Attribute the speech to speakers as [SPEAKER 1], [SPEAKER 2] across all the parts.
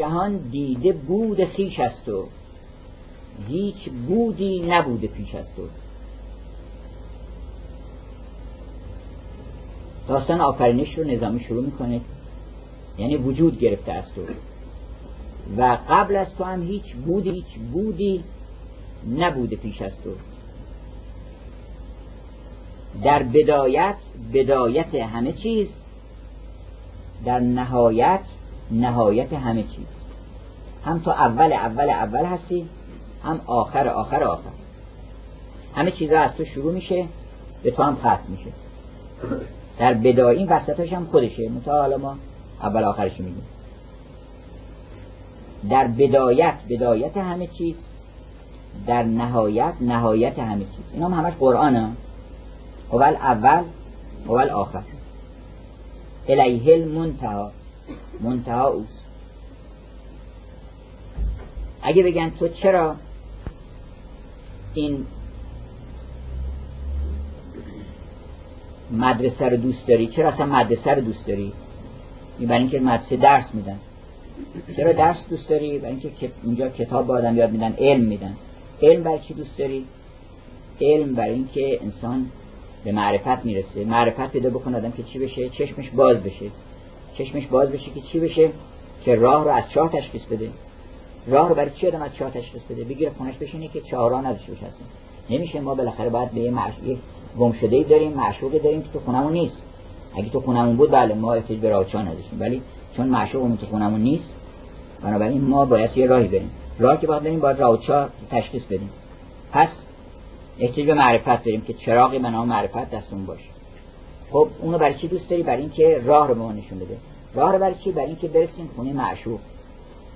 [SPEAKER 1] جهان دیده بود خیش است و هیچ بودی نبوده پیش از تو. داستان آفرینش رو نظامی شروع می‌کنه. یعنی وجود گرفته از تو. و قبل از تو هم هیچ بودی هیچ بودی نبوده پیش از تو. در بدایت بدایت همه چیز در نهایت نهایت همه چیز. هم تو اول اول اول هستی هم آخر آخر آخر. همه چیزها از تو شروع میشه به تو هم ختم میشه. در بدای این وسطاش هم خودشه. حالا ما اول آخرش میگیم. در بدایت بدایت همه چیز. در نهایت نهایت همه چیز. اینا هم همش قرآن اول اول اول آخر. الیه المنتها منتها اوست اگه بگن تو چرا این مدرسه رو دوست داری؟ چرا اصلا مدرسه رو دوست داری؟ برای اینکه مدرسه درس میدن. چرا درس دوست داری؟ برای اینکه اونجا کتاب با آدم یاد میدن علم میدن. علم برای چی دوست داری؟ علم برای اینکه انسان به معرفت می‌رسه. معرفت پیدا بکنه آدم که چی بشه؟ چشمش باز بشه. چشمش باز بشه که چی بشه؟ که راه رو از چاه تشخیص بده. راه رو برای چی آدم از چاه تشخیص بده؟ بگیره خونش بشینه که چهاران ازش بشه نمیشه ما بالاخره باید به یه معشوق گم شده داریم معشوقی داریم که تو خونمون نیست. اگه تو خونمون بود بله ما احتیاج به راهچان نداشتیم. ولی چون معشوقمون تو خونمون نیست بنابراین ما باید یه راهی بریم. راهی که باید بریم باید راهچا تشخیص بدیم. پس احتیاج به معرفت داریم که چراغی به نام معرفت دستون باشه. خب اونو برای چی دوست داری؟ برای اینکه راه رو به ما نشون بده. راه برای چی؟ برای اینکه برسیم خونه معشوق.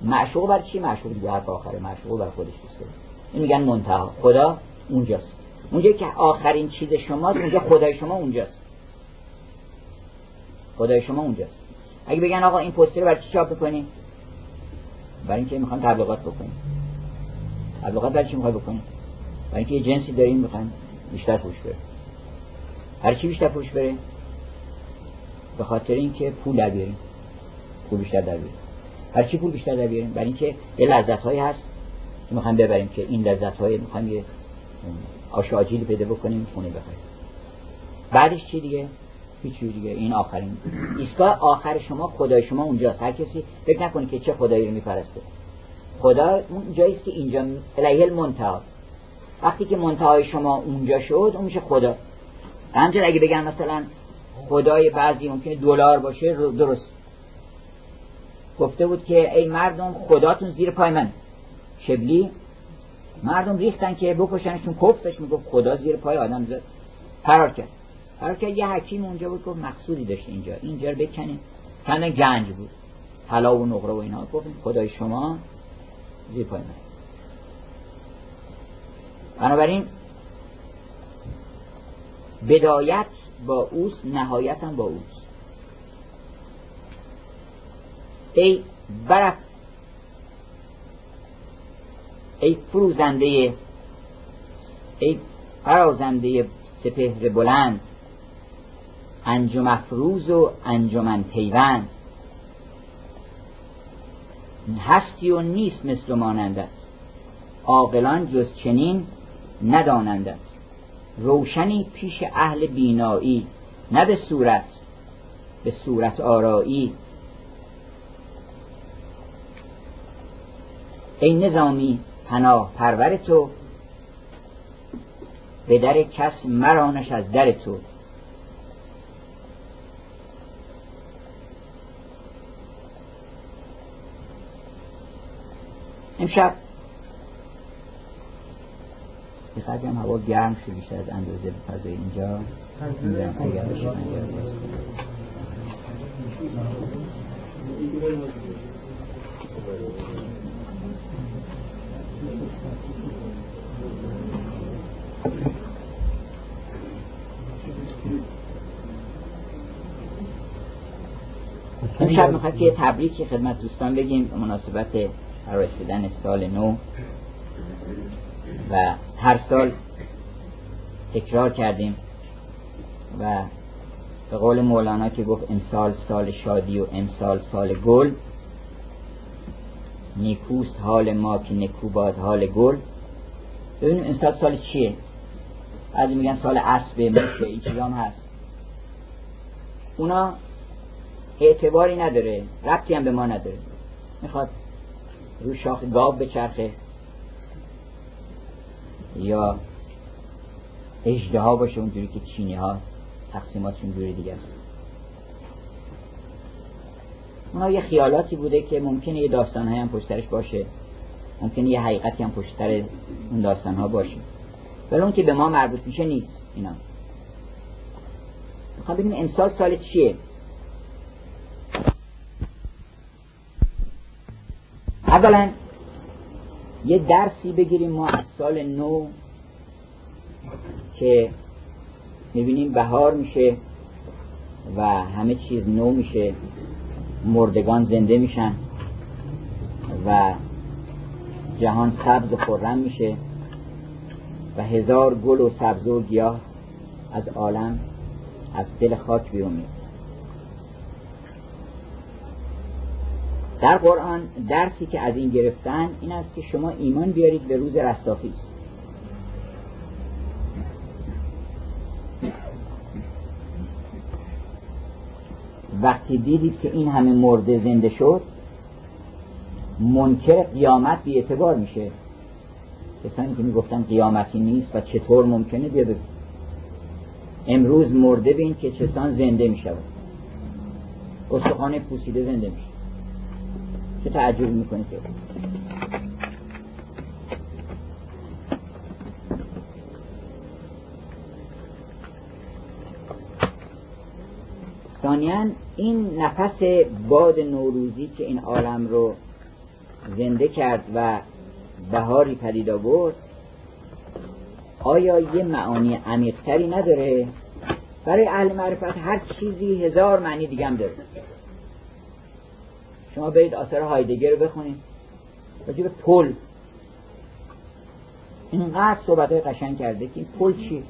[SPEAKER 1] معشوق برای چی معشوق دیگه؟ هر آخره. معشوق برای خودش دوست این میگن منتها. خدا اونجاست. اونجا که آخرین چیز شماست اونجا خدای شما اونجاست. خدای شما اونجاست. اگه بگن آقا این پوستر رو برای چی چاپ بکنیم برای اینکه می‌خوان تبلیغات بکنیم تبلیغات برای چی می‌خوای بکنیم برای اینکه یه جنسی داریم می‌خوان بیشتر فروش بره هر چی بیشتر فروش بره به خاطر اینکه پول در پول بیشتر در بیاریم. هر چی پول بیشتر در بیاریم. برای اینکه یه لذت هایی هست. که می‌خوایم ببریم که این لذت های می‌خوایم یه آشاجیل پیدا بکنیم خونه بخریم. بعدش چی دیگه؟ هیچ دیگه. این آخرین. ایستگاه آخر شما خدای شما اونجاست. هر کسی فکر نکنه که چه خدایی رو میپرسته. خدا اون جایی که اینجا الیه المنتها وقتی که منتهای شما اونجا شد اون میشه خدا. همچنین اگه بگن مثلا خدای بعضی ممکنه دلار باشه درست. گفته بود که ای مردم خداتون زیر پای من شبلی مردم ریختن که بکشنشون. کفتش می‌گفت خدا زیر پای آدم زد. فرار کرد. فرار کرد. یه حکیم اونجا بود گفت مقصودی داشت اینجا. اینجا رو بکنیم کندن گنج بود. طلا و نقره و اینا. گفت خدای شما زیر پای من بنابراین بدایت با اوست نهایت هم با اوست. ای برف ای فروزنده ای فرازنده سپهر بلند انجم افروز و انجمن پیوند. هستی و نیست مثل مانندت عاقلان جز چنین ندانندت روشنی پیش اهل بینایی نه به صورت به صورت آرایی. ای نظامی پناه پرور تو به در کس مرانش از در تو. امشب به هم هوا گرم شد بیشتر از اندازه فضای اینجا. می‌دونم اگر بشه امشب می‌خواد که یه تبریک خدمت دوستان بگیم مناسبت رسیدن سال نو. و هر سال تکرار کردیم و به قول مولانا که گفت امسال سال شادی و امسال سال گل نیکوست حال ما که نکو باز حال گل. ببینیم این سال چیه؟ از میگن سال عصب مثل این چیزام هست. اونا اعتباری نداره ربطی هم به ما نداره. می‌خواد رو شاخ گاو بچرخه یا اجده ها باشه اونجوری که چینی ها تقسیماتشون جوری دیگه است. اونا یه خیالاتی بوده که ممکنه یه داستان هم پشترش باشه ممکنه یه حقیقتی هم پشتر اون داستان ها باشه. ولی اون که به ما مربوط میشه نیست اینا. می‌خوام ببینیم امسال سال چیه؟ اولا یه درسی بگیریم ما از سال نو که می‌بینیم بهار میشه و همه چیز نو میشه مردگان زنده میشن و جهان سبز و خرم میشه و هزار گل و سبز و گیاه از عالم از دل خاک بیرون میاد. در قرآن درسی که از این گرفتن این است که شما ایمان بیارید به روز رستاخیز. وقتی دیدید که این همه مرده زنده شد منکر قیامت بی اعتبار میشه. کسانی که می‌گفتن قیامتی نیست و چطور ممکنه بیا امروز مرده بین که چسان زنده می‌شود. استخوان پوسیده زنده میشه. چه تعجب می‌کنید که ثانیا این نفس باد نوروزی که این عالم رو زنده کرد و بهاری پدید آورد آیا یه معانی عمیقتری نداره؟ برای اهل معرفت هر چیزی هزار معنی دیگه هم داره. شما برید آثار هایدگر رو بخونید. راجع به پل. اینقدر صحبت های قشنگ کرده که این پل چی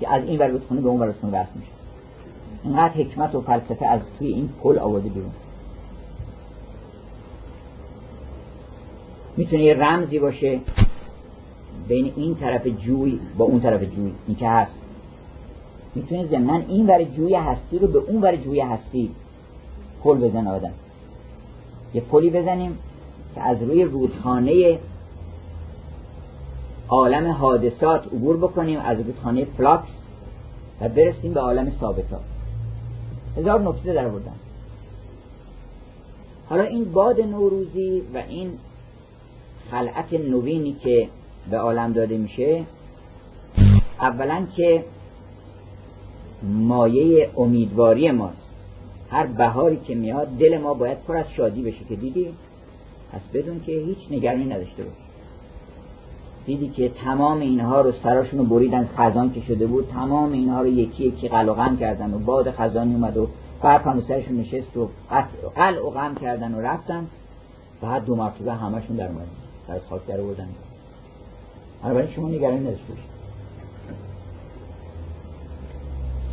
[SPEAKER 1] که از این ور به اون ور بس میشه. اینقدر حکمت و فلسفه از توی این پل آورده بیرون. می‌تونه یه رمزی باشه بین این طرف جوی با اون طرف جوی. این که هست. می‌تونه ضمنا این ور جوی هستی رو به اون ور جوی هستی پل بزن آدم. یه پلی بزنیم که از روی رودخانه عالم حادثات عبور بکنیم از رودخانه فلاکس و برسیم به عالم ثابتات هزار نکته در بودن حالا این باد نوروزی و این خلعت نوینی که به عالم داده میشه اولا که مایه امیدواری ماست. هر بهاری که میاد دل ما باید پر از شادی بشه که دیدی؟ پس بدون که هیچ نگرانی نداشته باش دیدی که تمام اینها رو سراشون رو بریدن خزان که شده بود تمام اینها رو یکی یکی قل و غم کردن و باد خزانی اومد و برف هم سرشون نشست و قل و غم کردن و رفتن. بعد دو مرتبه همشون در اومدن. از خاک در آوردن. برای شما نگرانی نداشته باشید.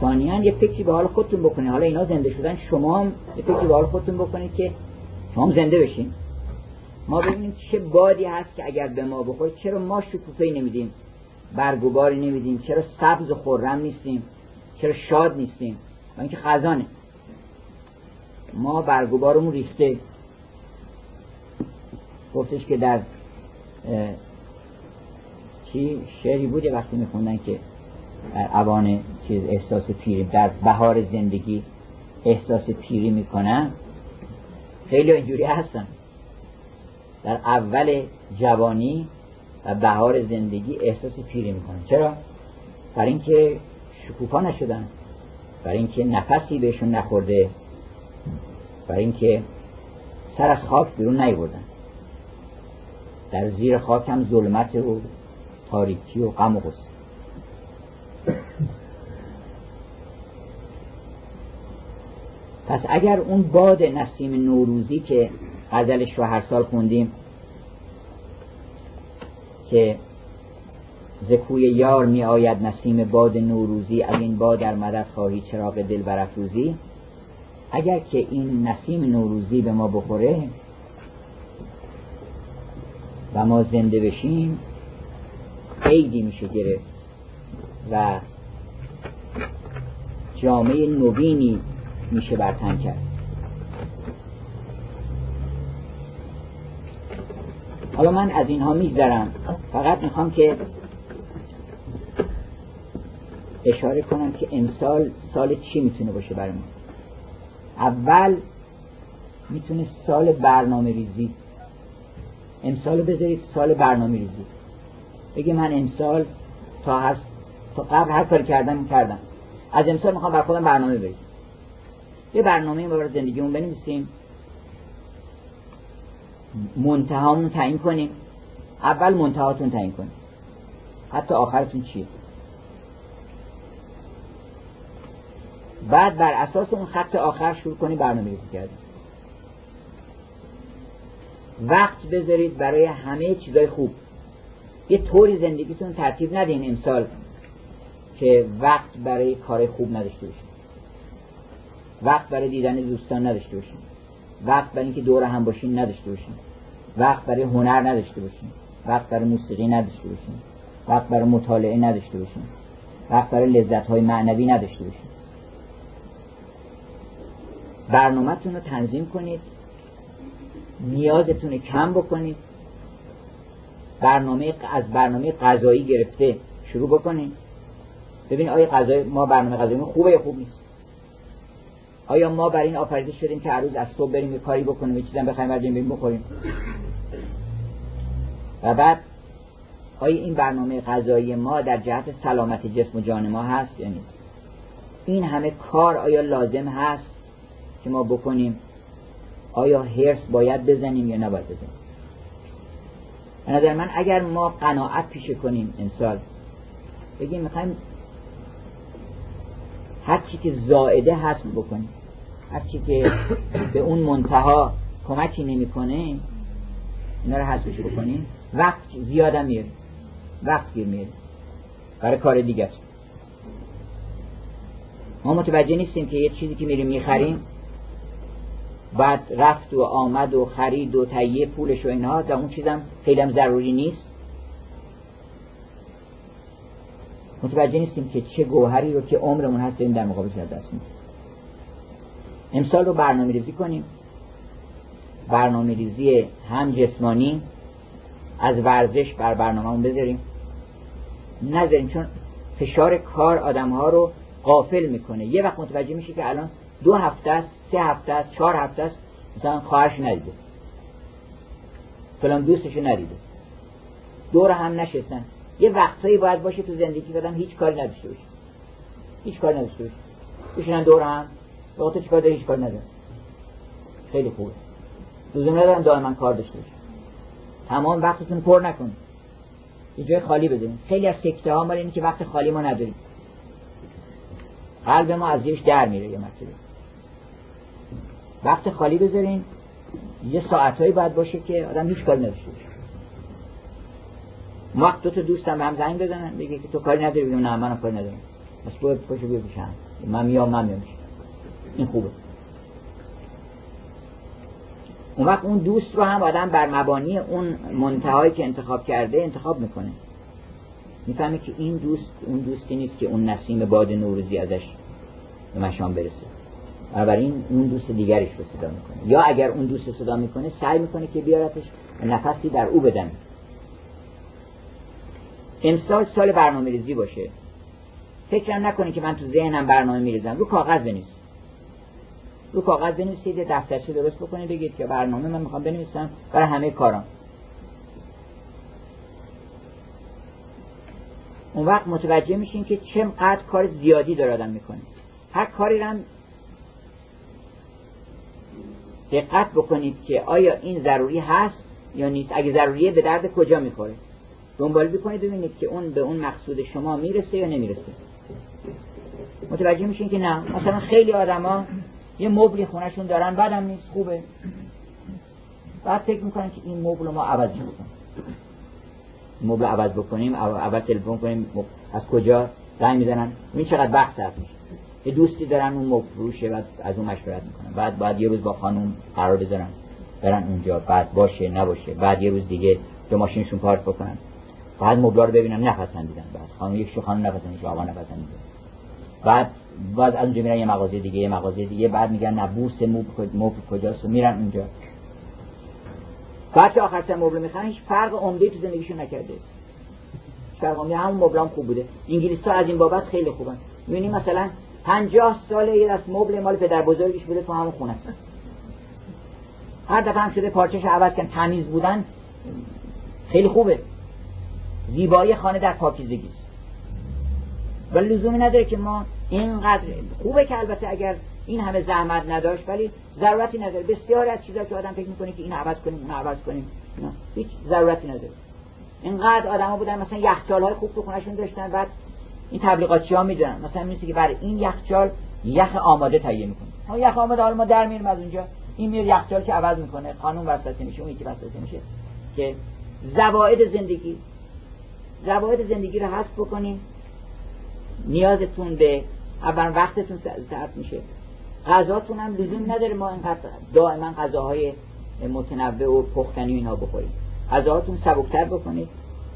[SPEAKER 1] ثانیا یه فکری به حال خودتون بکنید حالا اینا زنده شدن شما هم یه فکری به حال خودتون بکنید که شما هم زنده بشین. ما ببینیم چه بادی هست که اگر به ما بخورید چرا ما شکوفه نمیدیم برگوباری نمیدیم چرا سبز و خورم نیستیم چرا شاد نیستیم و اینکه خزانه. ما برگوبارمون ریخته. گفتش که در چی شعری بود؟ وقتی میخوندن که اوان چیز احساس پیری در بهار زندگی احساس پیری می‌کنن. خیلی اینجوری هستن. در اول جوانی و بهار زندگی احساس پیری می‌کنن. چرا؟ برای اینکه شکوفا نشدن. برای اینکه نفسی بهشون نخورده. برای اینکه سر از خاک بیرون نیوردن. در زیر خاک هم ظلمت و تاریکی و غم و غصه. پس اگر اون باد نسیم نوروزی که غزلش رو هر سال خوندیم که زکوی یار می آید نسیم باد نوروزی از این باد در مدد خواهی چراغ دل برافروزی اگر که این نسیم نوروزی به ما بخوره و ما زنده بشیم قیدی میشه گرفت و جامعه نوینی میشه برتن کرد. حالا من از اینها میگذرم. فقط می‌خوام که اشاره کنم که امسال سال چی می‌تونه باشه برای ما. اول می‌تونه سال برنامه ریزی. امسال بذارید سال برنامه ریزی. بگی من امسال تا هست تا قبل هر کاری کردم کردم. از امسال می‌خوام بر خودم برنامه بریزم. یه برنامه برای زندگیمون بنویسیم. منتهامون تعیین کنیم. اول منتهاتون تعیین کنیم. حتی آخرتون چیه؟ بعد بر اساس اون خط آخر شروع کنید برنامه ریزی کردیم وقت بذارید برای همه چیزای خوب. یه طوری زندگیتون ترتیب ندین امسال که وقت برای کار خوب نداشته باشید وقت برای دیدن دوستان نداشته باشین. وقت برای اینکه دور هم باشین نداشته باشین. وقت برای هنر نداشته باشین. وقت برای موسیقی نداشته باشین. وقت برای مطالعه نداشته باشین. وقت برای لذت های معنوی نداشته باشین. برنامهتون رو تنظیم کنید. نیازتون کم بکنید. برنامه از برنامه غذایی گرفته شروع بکنید. ببین آیا غذای ما برنامه غذایی خوبه یا خوب نیست؟ آیا ما بر این آفریده شدیم که روز از صبح بریم یه کاری بکنیم یه چیزا بخوایم بردیم بریم بخوریم؟ و بعد آیا این برنامه غذایی ما در جهت سلامت جسم و جان ما هست یا نیست؟ این همه کار آیا لازم هست که ما بکنیم؟ آیا هرس باید بزنیم یا نباید بزنیم؟ به نظر من اگر ما قناعت پیشه کنیم امسال بگیم می‌خوایم هر چی که زائده هست بکنیم. هر چی که به اون منتها کمکی نمی‌کنه اینا رو حذفش بکنیم وقت زیادم میره. وقت گیر میره. برای کار دیگه. ما متوجه نیستیم که یه چیزی که میریم می‌خریم بعد رفت و آمد و خرید و تهیه پولش و اینها تا اون چیزم خیلی هم ضروری نیست. متوجه نیستیم که چه گوهری رو که عمرمون هست این در مقابل دست امسال رو برنامه ریزی کنیم. برنامه ریزی هم جسمانی از ورزش بر برنامه بذاریم. نذاریم چون فشار کار آدم ها رو قافل می‌کنه. یه وقت متوجه میشه که الان دو هفته است سه هفته است چهار هفته است مثلا خواهرش ندیده. فلان دوستش ندیده. دور هم نشستن. یه وقتایی باید باشه تو زندگی بدم هیچ کاری نداشته هیچ کاری نداشته باشه. دور هم. تو چیکار داری؟ کار نداره خیلی خوبه. لزوم ندارم دائما کار داشته باشه تمام وقتتون پر نکنید یه جای خالی بذارید خیلی از سکته ها مال اینه که وقت خالی ما نداریم. قلب ما از زیرش در میره یه مسئله وقت خالی بذارین. یه ساعتهایی باید باشه که آدم هیچ کاری نداشته باشه. وقت دو تا دوستم به هم زنگ بزنن. بگه که تو کاری نداری. بگم نه منم کاری ندارم. بس باید پاشو بیا بشن من میام من میام این خوبه. اون وقت اون دوست رو هم آدم بر مبانی اون منتهایی که انتخاب کرده انتخاب می‌کنه. می‌فهمه که این دوست اون دوستی نیست که اون نسیم باد نوروزی ازش به مشام برسه. بنابراین اون دوست دیگرش رو صدا می‌کنه. یا اگر اون دوست صدا می‌کنه سعی می‌کنه که بیارتش نفسی در او بدن امسال سال برنامه ریزی باشه. فکرم نکنی که من تو ذهنم برنامه میریزم رو کاغذ بنویس. رو کاغذ بنویسید دفترچه درست بکنید بگید که برنامه من می‌خوام بنویسم برای همه کارم اون وقت متوجه میشین که چقدر کار زیادی داره آدم می‌کنه. هر کاری رو دقت بکنید که آیا این ضروری هست یا نیست. اگه ضروریه به درد کجا می‌خوره؟ دنبال بکنید ببینید که اون به اون مقصود شما می‌رسه یا نمی‌رسه. متوجه میشین که نه. مثلا خیلی آدما یه مبلی خونهشون دارن بعدم نیست خوبه. بعد فکر می‌کنن که این مبل ما عوض بکنیم. مبل عوض بکنیم اول تلفن کنیم از کجا؟ زنگ می‌زنن. این چقدر وقت صرف میشه؟ یه دوستی دارن اون مبل فروشه بعد از اون مشورت می‌کنن. بعد بعد یه روز با خانم قرار بذارن. برن اونجا بعد باشه نباشه بعد یه روز دیگه که ماشینشون پارک بکنن. بعد مبلا رو ببینن نپسندیدن بعد خانم یک شو خانم نپسندید آقا نپسندیدن بعد بعد از اونجا میرن یه مغازه دیگه یه مغازه دیگه بعد میگن نه بورس مبل کجاست؟ میرن اونجا. بعد که آخر سر مبل می‌خرن هیچ فرق عمده تو زندگیشون نکرده. فرق عمده همون مبل هم خوب بوده. انگلیس ها از این بابت خیلی خوبن. می‌بینی مثلا پنجاه ساله یه دست مبل مال پدر بزرگش بوده تو همون خونه. هر دفعه هم شده پارچش عوض کن تمیز بودن. خیلی خوبه. زیبایی خانه در پاکیزگی ولی لزومی نداره که ما اینقدر خوبه که البته اگر این همه زحمت نداشت ولی ضرورتی نداره. بسیار از چیزا که آدم فکر می‌کنه که این عوض کنیم اون عوض کنیم. نه. هیچ ضرورتی نداره. اینقدر آدما بودن مثلا یخچال های خوب تو خونهشون داشتن بعد این تبلیغاتی ها می‌دونن. مثلا میگه که برای این یخچال یخ آماده تهیه می‌کنه. ها یخ آماده حالا ما در میریم از اونجا. این میاد یخچال که عوض می‌کنه. قانون وسوسه میشه اون یکی وسوسه میشه. که زواید زندگی زواید زندگی رو حذف بکنیم. نیازتون به اول وقتتون صرف میشه. غذاتون هم لزوم نداره ما اینقدر دائما غذاهای متنوع و پختنی اینا بخوریم. غذاهاتون سبکتر بکنید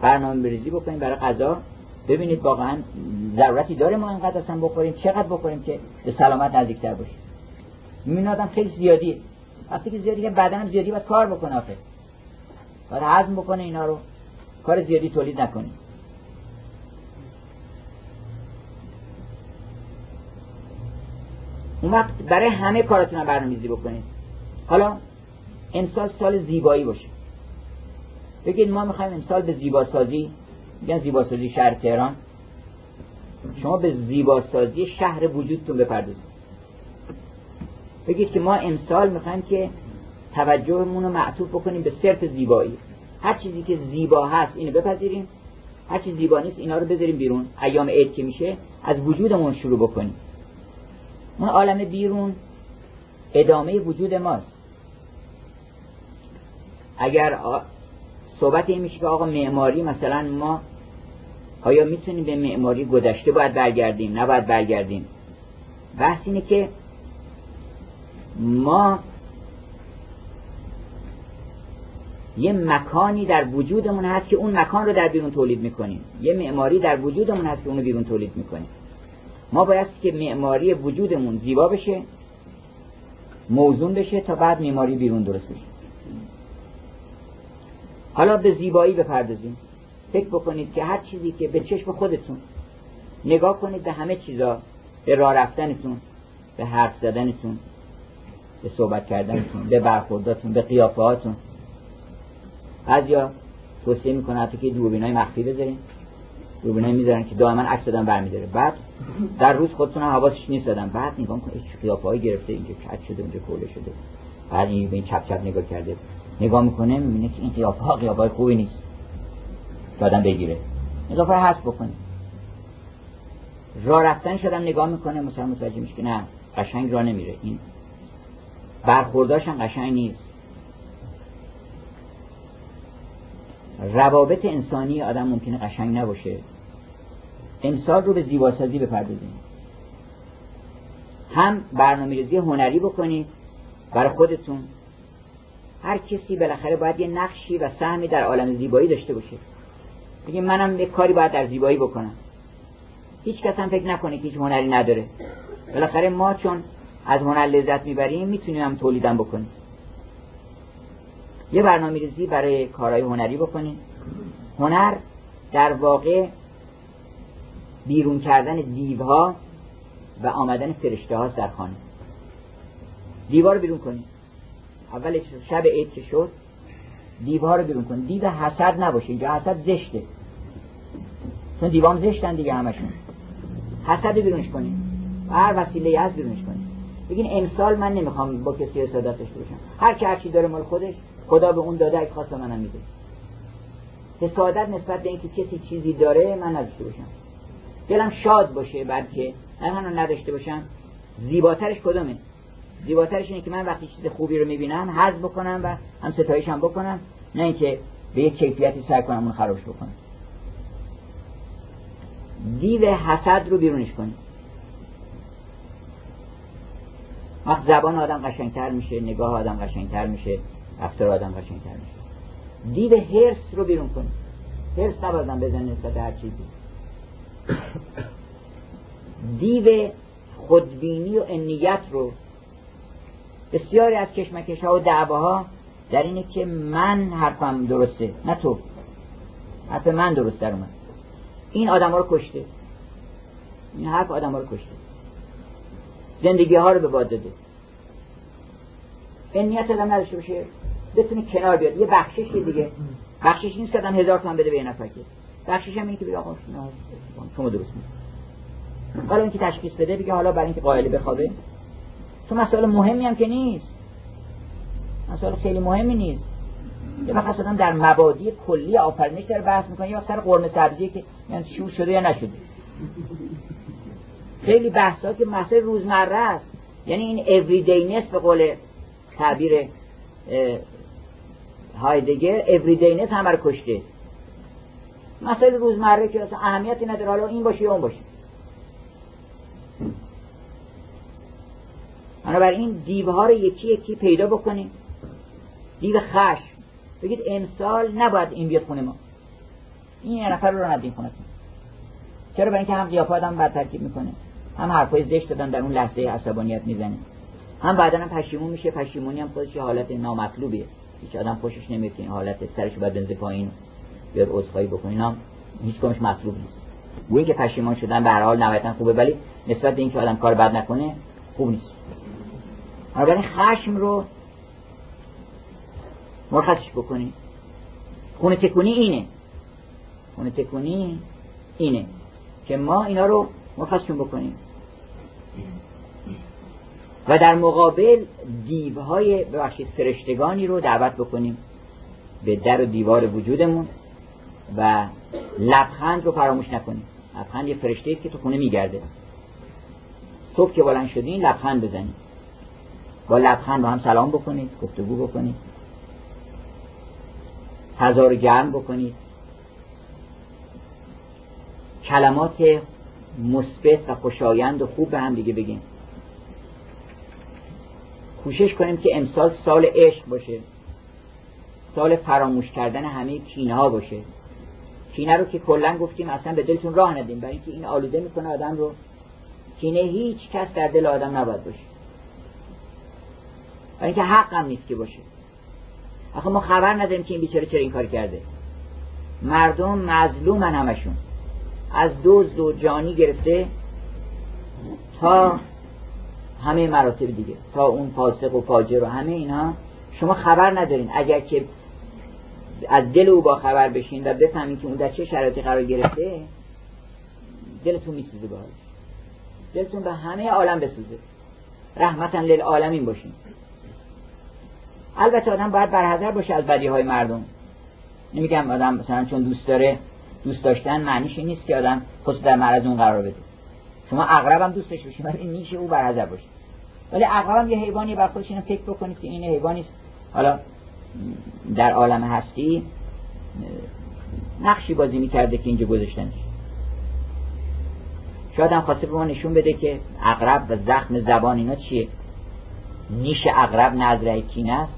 [SPEAKER 1] برنامه بریزی بکنید برای غذا. ببینید واقعا ضرورتی داره ما اینقدر اصلا بخوریم. چقدر بخوریم که به سلامت نزدیکتر باشیم. می‌بینید آدم خیلی زیادیه وقتی که زیادی که بدنم زیادی باید کار بکنه آخه. باید هضم بکنه اینا رو. کار زیادی تولید نکنید. اون وقت برای همه کارتون هم برنامه‌ریزی بکنید. حالا امسال سال زیبایی باشه. بگید ما می‌خوایم امسال به زیباسازی میگن زیباسازی شهر تهران. شما به زیباسازی شهر وجودتون بپردازید. بگید که ما امسال می‌خوایم که توجهمون رو معطوف بکنیم به صرف زیبایی. هر چیزی که زیبا هست اینو بپذیریم. هر چیز زیبا نیست اینا رو بذاریم بیرون. ایام عید که میشه از وجودمون شروع بکنیم. اون عالم بیرون. ادامه وجود ماست. اگر صحبت این میشه که آقا معماری مثلا ما آیا می‌تونیم به معماری گذشته باید برگردیم؟ نباید برگردیم. بحث اینه که ما یه مکانی در وجودمون هست که اون مکان رو در بیرون تولید می‌کنیم. یه معماری در وجودمون هست که اون رو بیرون تولید می‌کنیم. ما باید که معماری وجودمون زیبا بشه موزون بشه تا بعد معماری بیرون درست بشه. حالا به زیبایی بپردازیم. فکر بکنید که هر چیزی که به چشم خودتون نگاه کنید به همه چیزا به راه رفتنتون به حرف زدنتون به صحبت کردنتون به برخورداتون به قیافه هاتون بعضیا توصیه می‌کنه حتی که دوربینای مخفی بذارین دوربینای می‌ذارن که دائما عکس دادن برمیداره. بعد در روز خودتون هم حواسش نیست دادن. بعد نگاه چه قیافه گرفته اینجا کج شده اونجا کوله شده. بعد این به این چپ چپ نگاه کرده. نگاه می‌کنه می‌بینه که این قیافه ها قیافه های خوبی نیست. که بگیره. اضافه هست بکنه راه رفتن شدم نگاه می‌کنه مثلا متوجه میشه که نه قشنگ راه نمیره. این برخورداش هم قشنگ نیست. روابط انسانی آدم ممکنه قشنگ نباشه. امسال رو به زیباسازی بپردازیم. هم برنامه ریزی هنری بکنید برای خودتون. هر کسی بالاخره باید یه نقشی و سهمی در عالم زیبایی داشته باشه. بگیم منم یه کاری باید در زیبایی بکنم. هیچ کس هم فکر نکنه که هیچ هنری نداره. بالاخره ما چون از هنر لذت می‌بریم می‌تونیم هم تولیدم بکنیم. یه برنامه ریزی برای کارهای هنری بکنیم. هنر در واقع بیرون کردن دیوها و آمدن فرشته ها در خانه. دیوار رو بیرون کنیم اول شب عید که شد دیوها رو بیرون کنیم دیو حسد نباشه اینجا حسد زشته. چون دیوام زشتن دیگه همشون. حسد بیرونش کنیم و هر وسیله از بیرونش کنیم بگین امسال من نمی‌خوام با کسی حسادت داشته هر که هرچی داره مال خودش خدا به اون داده اگه خواست منم میده. حسادت نسبت به اینکه کسی چیزی داره من نداشته باشم. دلم شاد باشه بلکه من نداشته باشم. زیباترش کدومه؟ زیباترش اینه که من وقتی چیز خوبی رو می‌بینم حذف بکنم و هم ستایشم بکنم نه اینکه به یک کیفیتی سعی کنم اون خرابش بکنم. دیو حسد رو بیرونش کنیم وقت زبان آدم قشنگتر میشه نگاه آدم قشنگتر میشه رفتار آدم قشنگتر میشه. دیو هرس رو بیرون کنید هرس نبازم بزنید نسبت هر چیزی. دیو خودبینی و انیت رو بسیاری از کشمکش ها و دعواها در اینه که من حرفم درسته نه تو. حرف من درست در اومد. این آدم ها رو کشته. این حرف آدم ها رو کشته. زندگی ها رو به باد داده. انیت آدم نداشته باشه. بتونه کنار بیاد. یه بخشش دیگه. بخشش نیست که آدم هزار تومن بده به یه نفر که. بخشش هم اینه که بگه آقا شما درست میگی. حالا اینکه تشخیص بده بگه حالا برای اینکه قائل بخوابه. تو مسئله مهمی هم که نیست. مسئله خیلی مهمی نیست. یه وقت آدم در مبادی کلی آفرینش داره بحث می‌کنه یا سر قرمه سبزی که یعنی شور شده یا نشده. خیلی بحث ها که مسئله روزمره است. یعنی این اوریدینس به قول تعبیر هایدگر اوریدینس همه رو کشته. مسئله روزمره که اصلا اهمیتی نداره. حالا این باشه یا اون باشه. بنابراین دیوها رو یکی یکی پیدا بکنیم. دیو خشم. بگید امسال نباید این بیاد خونه ما. این یه نفر رو ندیم خونه چرا؟ برای اینکه هم قیافات هم بد ترکیب می‌کنه. هم حرفای زشت دادن در اون لحظه عصبانیت می‌زنه. هم بعدا هم پشیمون میشه. پشیمونی هم خودش حالت نامطلوبیه. هیچ آدم خوشش نمیاد این حالت سرش باید بنزه پایین. بیاد عذرخواهی بکنه اینا هیچ کمش مطلوب نیست. گویی که پشیمان شدن به هر حال نهایتا خوبه ولی نسبت به اینکه آدم کار بد نکنه خوب نیست. بنابراین خشم رو مرخصش بکنی. خونه تکونی اینه. خونه تکونی اینه که ما اینا رو مرخصشون بکنیم. و در مقابل دیوهای ببخشید فرشتگانی رو دعوت بکنیم به در و دیوار وجودمون. و لبخند رو فراموش نکنیم لبخند یه فرشته که تو خونه میگرده. صبح که بلند شدین لبخند بزنید با لبخند با هم سلام بکنید گفتگو بکنید. هزار گرم بکنید. کلمات مثبت و خوشایند و خوب به هم دیگه بگیم کوشش کنیم که امسال سال عشق باشه. سال فراموش کردن همه کینه ها باشه. کینه رو که کلا گفتیم اصلا به دلتون راه ندیم. برای اینکه این آلوده می‌کنه آدم رو. کینه هیچ کس در دل آدم نباید باشه. برای اینکه حق هم نیست که باشه. آخه ما خبر نداریم که این بیچاره چرا این کار کرده. مردم مظلومن همشون. از دوز و جانی گرفته تا همه مراتب دیگه. تا اون فاسق و فاجر و همه اینا. شما خبر ندارین. اگر که از دل او با خبر بشین و بفهمین که اون در چه شرایطی قرار گرفته دلتون میسوزه باهاش. دلتون به همه عالم بسوزه. رحمتا للعالمین باشین. البته آدم باید برحضر باشه از بدی های مردم. نمیگم آدم مثلا چون دوست داره دوست داشتن معنیش نیست که آدم خود در معرض اون قرار بده. شما اغرب هم دوستش باشید ولی میشه او برحضر باشه. ولی اغرب یه حیوانی بر خودش فکر بکنید که این حیوانی حالا در عالم هستی نقشی بازی می‌کرده که اینجا گذاشتنش. شاید هم خواسته به ما نشون بده که اغرب و زخم زبان اینا چیه. نیش اغرب نظره کینه است.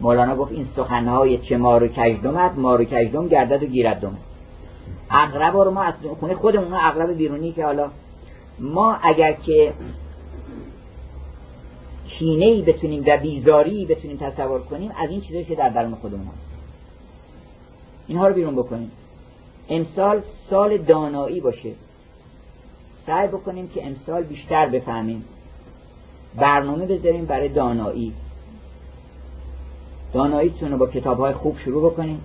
[SPEAKER 1] مولانا گفت این سخنهای چه مارو کجدمت مارو کجدم گردد و گیرد دم. اغرب رو ما از خونه خودمون اغرب بیرونی که حالا ما اگر که کینه ای بتونیم و بیزاری بتونیم تصور کنیم از این چیزایی که در درون خودمون هست. اینها رو بیرون بکنیم. امسال سال دانایی باشه. سعی بکنیم که امسال بیشتر بفهمیم. برنامه بذاریم برای دانایی. داناییتون رو با کتاب خوب شروع بکنیم.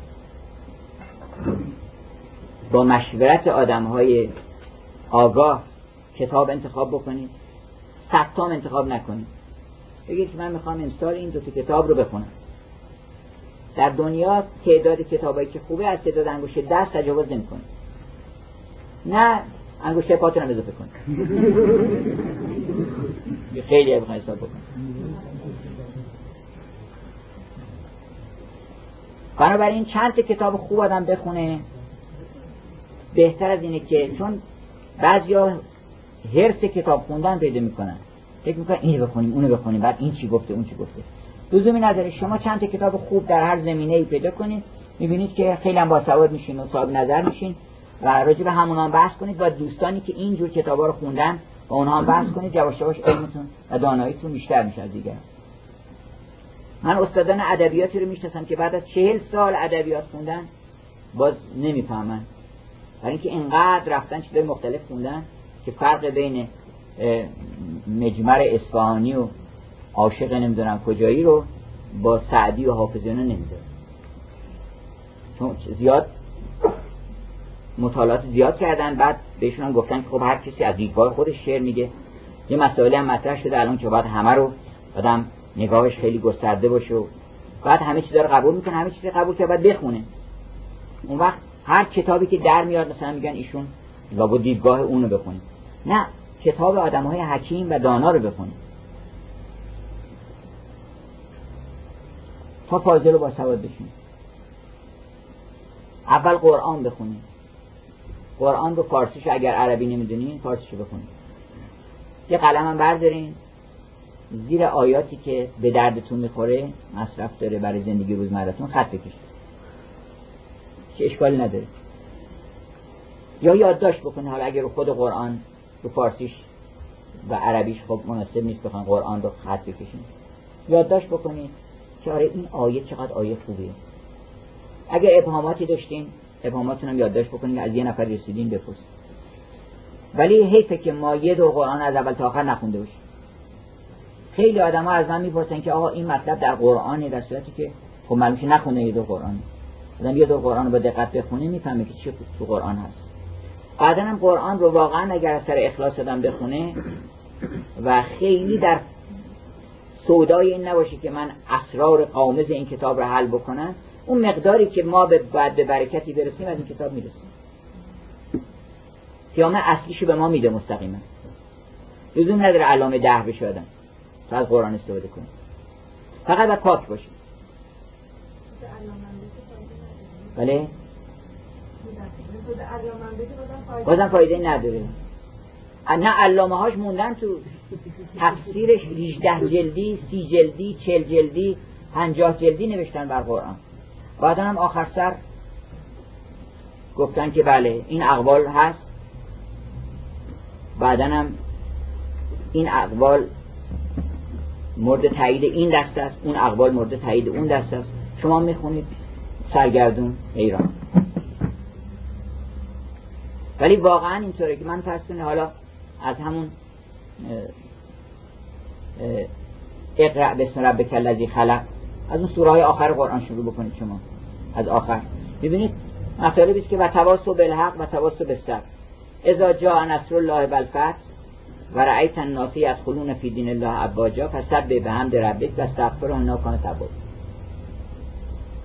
[SPEAKER 1] با مشورت آدم های آگاه کتاب انتخاب بکنید ستام انتخاب نکنید بگید که من می‌خوام امسال این دو کتاب رو بخونم. در دنیا تعداد کتابایی که خوبه از تعداد انگشت دست تجاوز نمی‌کنه. نه انگشت پاتون هم اضافه کن خیلی بخواه حساب بکن بنابراین چند کتاب خوب آدم بخونه بهتر از اینه که چون بعضیا هرس کتاب خوندن پیدا می‌کنن. فکر می‌کنن اینو بخونیم اونو بخونیم بعد این چی گفته اون چی گفته. لزومی نداره شما چند کتاب خوب در هر زمینه ای پیدا کنید می‌بینید که خیلی هم باسواد میشین و صاحب نظر میشین. و راجع به همونان بحث کنید و دوستانی که اینجور کتابا رو خوندن با اونها هم بحث کنید یواش علمتون و داناییتون بیشتر میشه از دیگر من استادان ادبیاتی رو می‌شناسم که بعد از چهل سال ادبیات خوندن باز نمی‌فهمن. برای اینکه اینقدر رفتن چیزای مختلف خوندن که فرق بین مجمر اصفهانی و عاشق نمی‌دونم کجایی رو با سعدی و حافظیانه نمی‌دونه چون زیاد مطالعات زیاد کردن بعد بهشون هم گفتن که خب هر کسی از دیدگاه خودش شعر میگه. یه مسائلی هم مطرح شده الان که بعد همه رو آدم نگاهش خیلی گسترده باشه و بعد همه چیز رو قبول می‌کنه همه چیز قبول که بعد بخونه. اون وقت هر کتابی که در میاد مثلا میگن ایشون لابد دیدگاه اونو بخونید نه کتاب آدم های حکیم و دانا رو بخونید تا فاضل رو با سواد بشین اول قرآن بخونید قرآن رو فارسیش اگر عربی نمی‌دونین فارسیشو بخونید یه قلم هم بردارین. زیر آیاتی که به دردتون می‌خوره مصرف داره برای زندگی روزمرتون خط بکشید. که اشکالی نداره. یا یادداشت بکنید حالا اگر خود قرآن رو فارسیش و عربیش خب مناسب نیست بخواین قرآن رو خط بکشید یادداشت بکنید که آره این آیه چقدر آیه خوبیه. اگر ابهاماتی داشتین ابهاماتون هم یادداشت بکنید از یه نفر رسیدین بپرسید ولی حیفه که ما یه دور قرآن از اول تا آخر نخونده باشیم. خیلی آدم ها از من می‌پرسن که آقا این مطلب در قرآنه در صورتی که خب معلومه نخونه یه دور قرآن. آدم یه دور قرآن رو با دقت بخونه می‌فهمه که چی تو قرآن هست. بعدا هم قرآن رو واقعا اگر از سر اخلاص آدم بخونه و خیلی در سودای این نباشه که من اسرار قامز این کتاب رو حل بکنم اون مقداری که ما به بعد به برکتی برسیم از این کتاب می‌رسیم. قیامه اصلیشو به ما میده مستقیما. لزوم نداره علامه ده بشه آدم. تا از قرآن استفاده کنیم فقط باید پاک باشیم بله؟ بازم فایده نداره. نه علامه هاش موندن تو تفسیرش 18 جلدی سی جلدی چل جلدی پنجاه جلدی نوشتن بر قرآن. بعدا هم آخر سر گفتن که بله این اقوال هست. بعدا هم این اقوال مورد تایید این دست است اون اقوال مورد تایید اون دست است. شما می‌خونید سرگردون ایران. ولی واقعا اینطوره که من فرض حالا از همون اقرأ بسم ربک الذی خلق از اون سوره های آخر قرآن شروع بکنید شما از آخر. ببینید مطالبی است که و تواصل بالحق و تواصل بالصبر. اذا جاء نصر الله والفتح و رأیت الناس یدخلون فی دین الله ابواجا فسبح بحمد ربک و استغفر انه کان توابا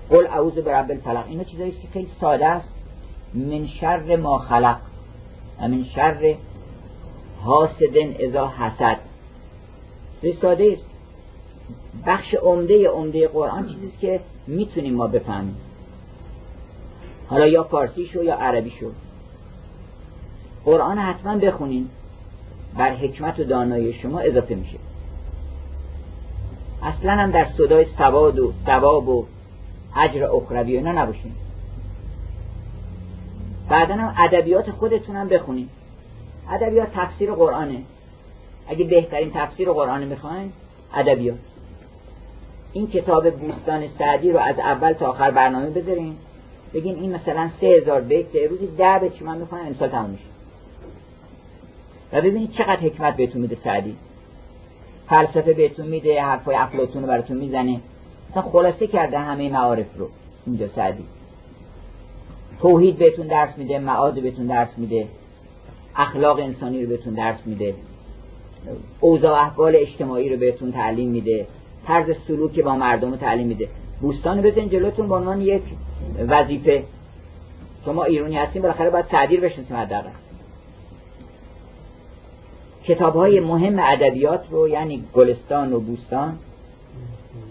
[SPEAKER 1] قل اعوذ برب الفلق. اینا چیزایی که خیلی ساده است. من شر ما خلق. و من شر حاسد اذا حسد. ساده است بخش عمده عمده قرآن چیزی که می‌تونیم ما بفهمیم. حالا یا فارسی شو یا عربی شو قرآن حتما بخونین بر حکمت و دانایی شما اضافه میشه. اصلا هم در صدای سواد و ثواب و اجر اخروی اینا نباشین. بعدا هم ادبیات خودتون هم بخونین ادبیات تفسیر قرآنه. اگه بهترین تفسیر قرآن می‌خواین ادبیات. این کتاب بوستان سعدی رو از اول تا آخر برنامه بذارین. بگین این مثلا سه هزار بیت روزی ده بیت شما می‌خواین امسال تموم میشه. و ببینید چقدر حکمت بهتون میده سعدی. فلسفه بهتون میده حرفای افلاطون رو براتون می‌زنه. مثلا خلاصه کرده همه معارف رو. اینجا سعدی. توحید بهتون درس میده معاد بهتون درس میده اخلاق انسانی رو بهتون درس میده اوضاع احوال اجتماعی رو بهتون تعلیم میده طرز سلوک با مردم رو تعلیم میده. بوستان بزن جلوتون به عنوان یک وظیفه. شما ایرانی هستیم بالاخره باید تعدیر بشناسیم حداقل. کتاب های مهم ادبیات رو یعنی گلستان و بوستان.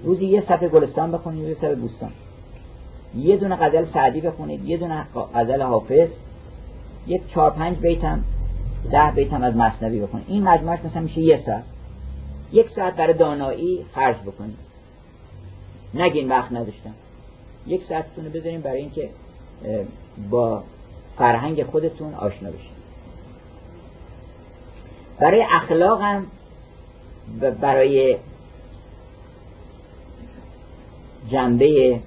[SPEAKER 1] روزی یه صفحه گلستان بخونید یه صفحه بوستان. یه دونه غزل سعدی بخونید یه دونه غزل حافظ یک چهار پنج بیت هم ده بیت هم از مصنوی بخونید. این مجموعش مثلا میشه یه ساعت. یک ساعت برای دانایی خرج بکنید. نگین وقت نداشتم. یک ساعتتون رو بذاریم برای اینکه با فرهنگ خودتون آشنا بشید. برای اخلاق هم برای جنبه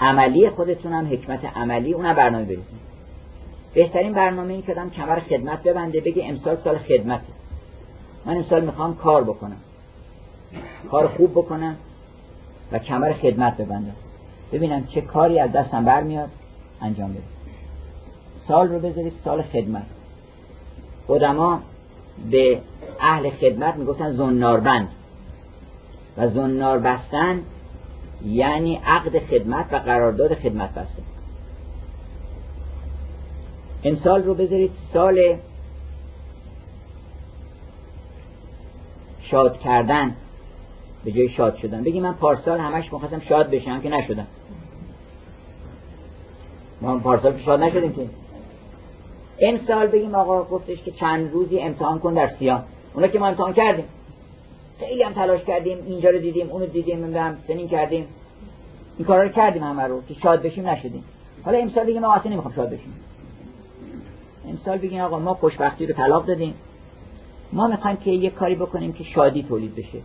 [SPEAKER 1] عملی خودتون هم حکمت عملی اونم برنامه بریزید بهترین برنامه این که کمر خدمت ببنده بگه امسال سال خدمت. من امسال می‌خوام کار بکنم. کار خوب بکنم و کمر خدمت ببندم. ببینم چه کاری از دستم برمیاد انجام بده. سال رو بذارید سال خدمت. قدما به اهل خدمت می‌گفتن زناربند. و زنار بستن یعنی عقد خدمت و قرارداد خدمت بسته امسال رو بذارید سال شاد کردن به جای شاد شدن. بگی من پارسال همش می‌خواستم شاد بشم که نشدم. ما پارسال که شاد نشدیم که. امسال بگیم آقا گفتش که چند روزی امتحان کن در سیاه. اونا که ما امتحان کردیم. خیلی هم تلاش کردیم اینجا رو دیدیم اونو دیدیم هم سنین کردیم. این کارا رو کردیم همه رو که شاد بشیم نشدیم. حالا امسال بگیم ما اصلا نمی‌خوام شاد بشیم. امسال بگیم آقا ما خوشبختی رو طلاق دادیم. ما می‌خوایم که یه کاری بکنیم که شادی تولید بشه.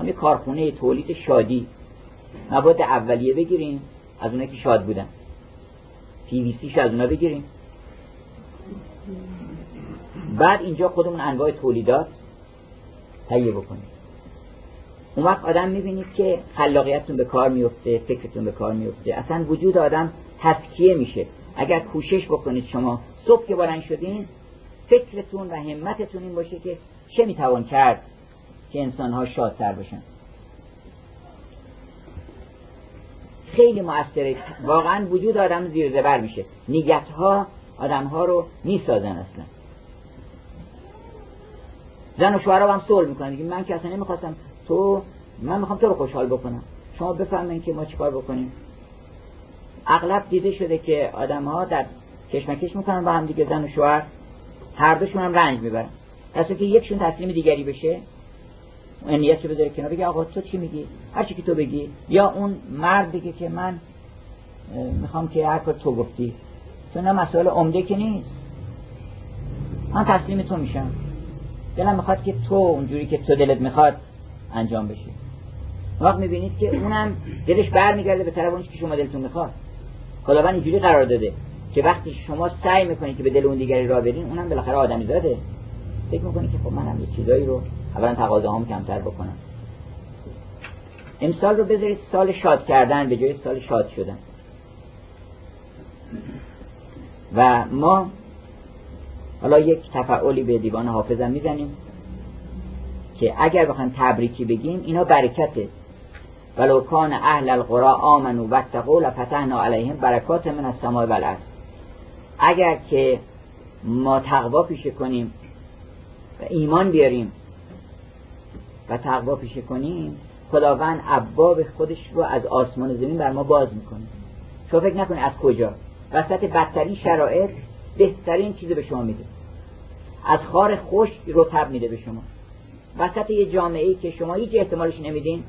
[SPEAKER 1] هم یه کارخونه تولید شادی مواد اولیه بگیریم از اونایی که شاد بودن. پی از اونا بگیریم. بعد اینجا خودمون انواع تولیدات تهیه بکنیم اون وقت آدم می‌بینید که خلاقیتتون به کار میفته فکرتون به کار میفته اصلا وجود آدم تسکیه میشه. اگر کوشش بکنید شما صبح که بلند شدین فکرتون و همتتون این باشه که چه می‌توان کرد که انسانها شادتر بشن. خیلی موثره واقعا وجود آدم زیر زبر میشه. نیت ها آدم ها رو می‌سازن اصلا. زن و شوهر هم صلح می‌کنن. من که اصلا نمی‌خواستم تو من می‌خوام تو رو خوشحال بکنم. شما بفهمین که ما چیکار بکنیم. اغلب دیده شده که آدم ها در کشمکش می‌کنن با هم دیگه زن و شوهر. هر دوشون هم رنج می‌برن. دسته که یکشون تسلیم دیگری بشه نیت رو بذاره کنار بگه آقا تو چی میگی؟ هر چی که تو بگی. یا اون مرد بگه که من می‌خوام که هر کار تو گفتی. تو نه مسئله عمده که نیست. من تسلیم تو میشم. دلم می‌خواد که تو اونجوری که تو دلت می‌خواد انجام بشه وقت می‌بینید که اونم دلش برمیگرده به طرف اون که شما دلتون می‌خواد. خداوند اینجوری قرار داده که وقتی شما سعی می‌کنید که به دل اون دیگری را برین اونم بالاخره آدمی زاده. فکر می‌کنید که خب منم یه چیزایی رو اولا تقاضاهام کمتر بکنم. امسال رو بذارید سال شاد کردن به جای سال شاد شدن. و ما حالا یک تفعولی به دیوان حافظم می‌زنیم که اگر بخوایم تبریکی بگیم اینا برکته. ولو کان اهل القرا آمنو و اتقوا لفتحنا علیهم برکات من السماء والارض. اگر که ما تقوا پیشه کنیم و ایمان بیاریم و تقوا پیشه کنیم خداوند ابواب خودش رو از آسمان زمین بر ما باز می‌کنه. شما فکر نکنید از کجا؟ وسط بدترین شرایط بهترین چیز به شما میده. از خار خشک رطب میده به شما. وسط یه جامعه ای که شما هیچ احتمالش نمیدین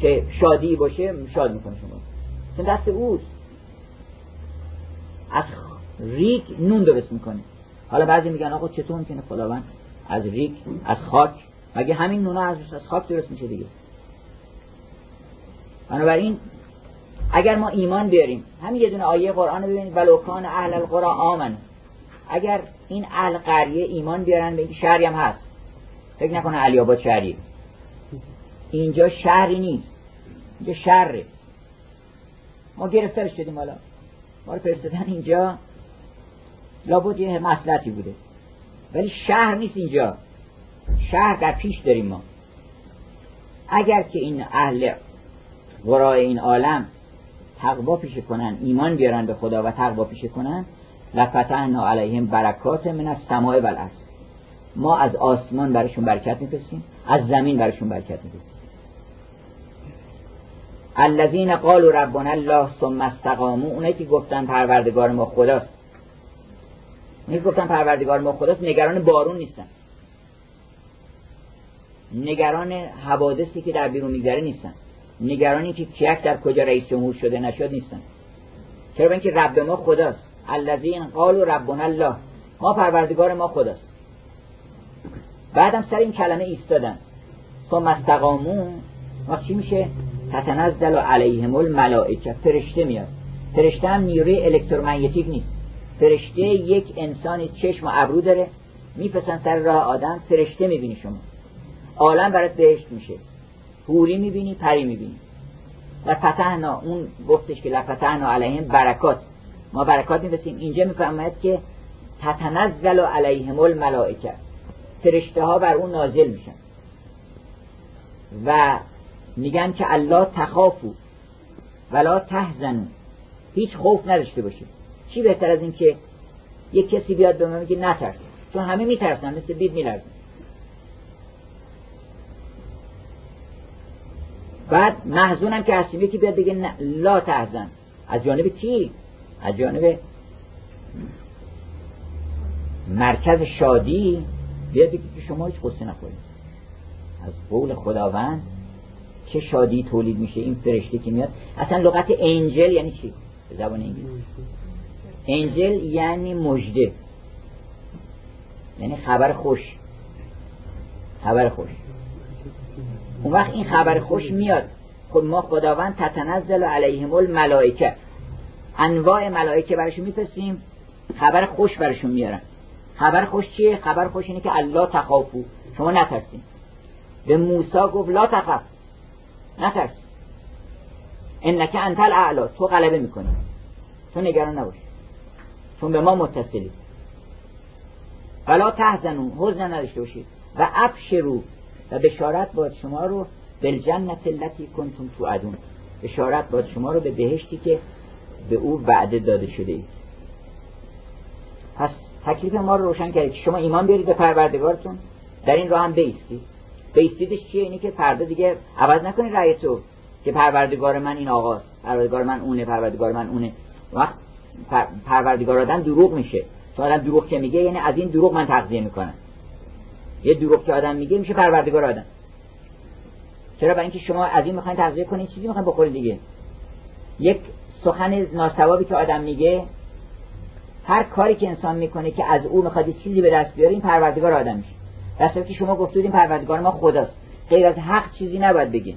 [SPEAKER 1] که شادی باشه شاد می‌کنه شما. دست اوست. از ریک نون درست می‌کنه. حالا بعضی میگن آقا چطور می‌کنه خداوند از ریک از خاک؟ مگه همین نونه از خاک درست میشه دیگه؟ بنابراین اگر ما ایمان بیاریم همین یه دونه آیه قرآن رو ببینید. ولوکان اهل القرا آمن. اگر این اهل قریه ایمان بیارن به اینکه شهری هم هست. فکر نکنه علی آباد شهری. اینجا شهری نیست. اینجا شهره ما گرفتارش شدیم حالا. ما رو فرستادن اینجا. لابد یه مسلحتی بوده. ولی شهر نیست اینجا. شهر در پیش داریم ما. اگر که این اهل قرای این عالم تقوا پیشه کنن ایمان بیارن به خدا و تقوا پیشه کنن لفتحنا علیهم برکات من از سماع والارض. ما از آسمان برشون برکت میفرستیم از زمین برشون برکت میفرستیم. الذین قالوا ربنا الله ثم استقاموا اونایی که گفتن پروردگار ما خداست. اونایی گفتن پروردگار ما خداست نگران بارون نیستن. نگران حوادثی که در بیرون میگذره نیستن. نگرانی که کیک در کجا رئیس جمهور شده نشد نیستن. چرا اینکه رب ما خداست. الذین قالوا ربنا الله. ما پروردگار ما خداست. بعدم سر این کلمه ایستادن. ثم استقامو. وقت چی میشه؟ تتنزل علیهم الملائکه. فرشته میاد. فرشته هم نیروی الکترومگنتیک نیست. فرشته یک انسان چشم و ابرو داره. میپسن سر راه آدم. فرشته می‌بینی شما. عالم برات بهشت میشه. حوری می‌بینی پری می‌بینی. و فتحنا اون گفتش که لفتحنا علیهم برکات. ما برکات میفسیم اینجا می‌فهمد که تتنزل علیهم الملائکه. فرشته ها بر اون نازل میشن. و میگن که الله تخافو ولا تحزنو هیچ خوف نداشته باشید. چی بهتر از این که یک کسی بیاد به من میگه نترس. چون همه میترسن مثل بید میلرزن بعد محزونم که هستیم یکی بیاد بگه لا تحزن. از جانب کی از جانب مرکز شادی. بیاد بگه که شما هیچ قصه نخورید. از قول خداوند چه شادی تولید میشه این فرشته که میاد؟ اصلا لغت انجل یعنی چی؟ به زبان انگلیسی. انجل یعنی مجده یعنی خبر خوش. خبر خوش. اون وقت این خبر خوش میاد. خود ما خداوند تتنزل علیهم الملائکه. انواع ملائکه برشون میفرستیم. خبر خوش برشون میارن. خبر خوش چیه؟ خبر خوش اینه که الله تخافو. شما نترسین. به موسی گفت لا تخف. نترس. انک انت الاعلا. تو غلبه می‌کنی. تو نگران نباش. چون به ما متصلی. ولا تحزنون حزن نداشته باشید. و ابشرو و بشارت باد شما رو بالجنت التي کنتم توعدون. بشارت باد شما رو به بهشتی که به او وعده داده شده اید. پس تکلیف ما رو روشن کردید. شما ایمان بیارید به پروردگارتون. در این راه هم بیستید. بیستیدش چیه؟ اینه که فردا دیگه عوض نکنید رأی تو که پروردگار من این آقاست. پروردگار من اونه پروردگار من اونه. وقت پروردگار آدم دروغ میشه. تو آدم دروغ که میگه یعنی از این دروغ من تغذیه می‌کنم. یه دروغ که آدم میگه میشه پروردگار آدم. چرا؟ برای اینکه شما از این می‌خواین تغذیه کنید چیزی می‌خواین بخورید دیگه. یک سخن ناسوابی که آدم میگه هر کاری که انسان می‌کنه که از او می‌خواد چیزی به دست بیاره این پروردگار آدم میشه. در که شما گفتید این پروردگار ما خداست. غیر از حق چیزی نباید بگین.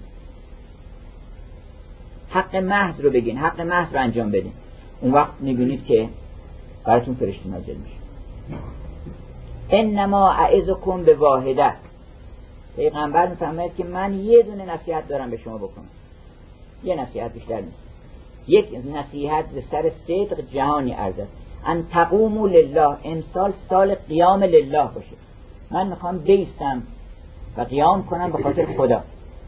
[SPEAKER 1] حق محض رو بگین حق محض رو انجام بدین. اون وقت می‌بینید که براتون فرشته نازل میشه. انما اعزکم به واحده پیغمبر می‌فهمد که من یه دونه نصیحت دارم به شما بکنم. یه نصیحت بیشتر نیست. یک نصیحت به سر صدق جهانی ارزد. ان تقوموا لله امسال سال قیام لله باشه. من می‌خوام بیستم و قیام کنم به خاطر خدا.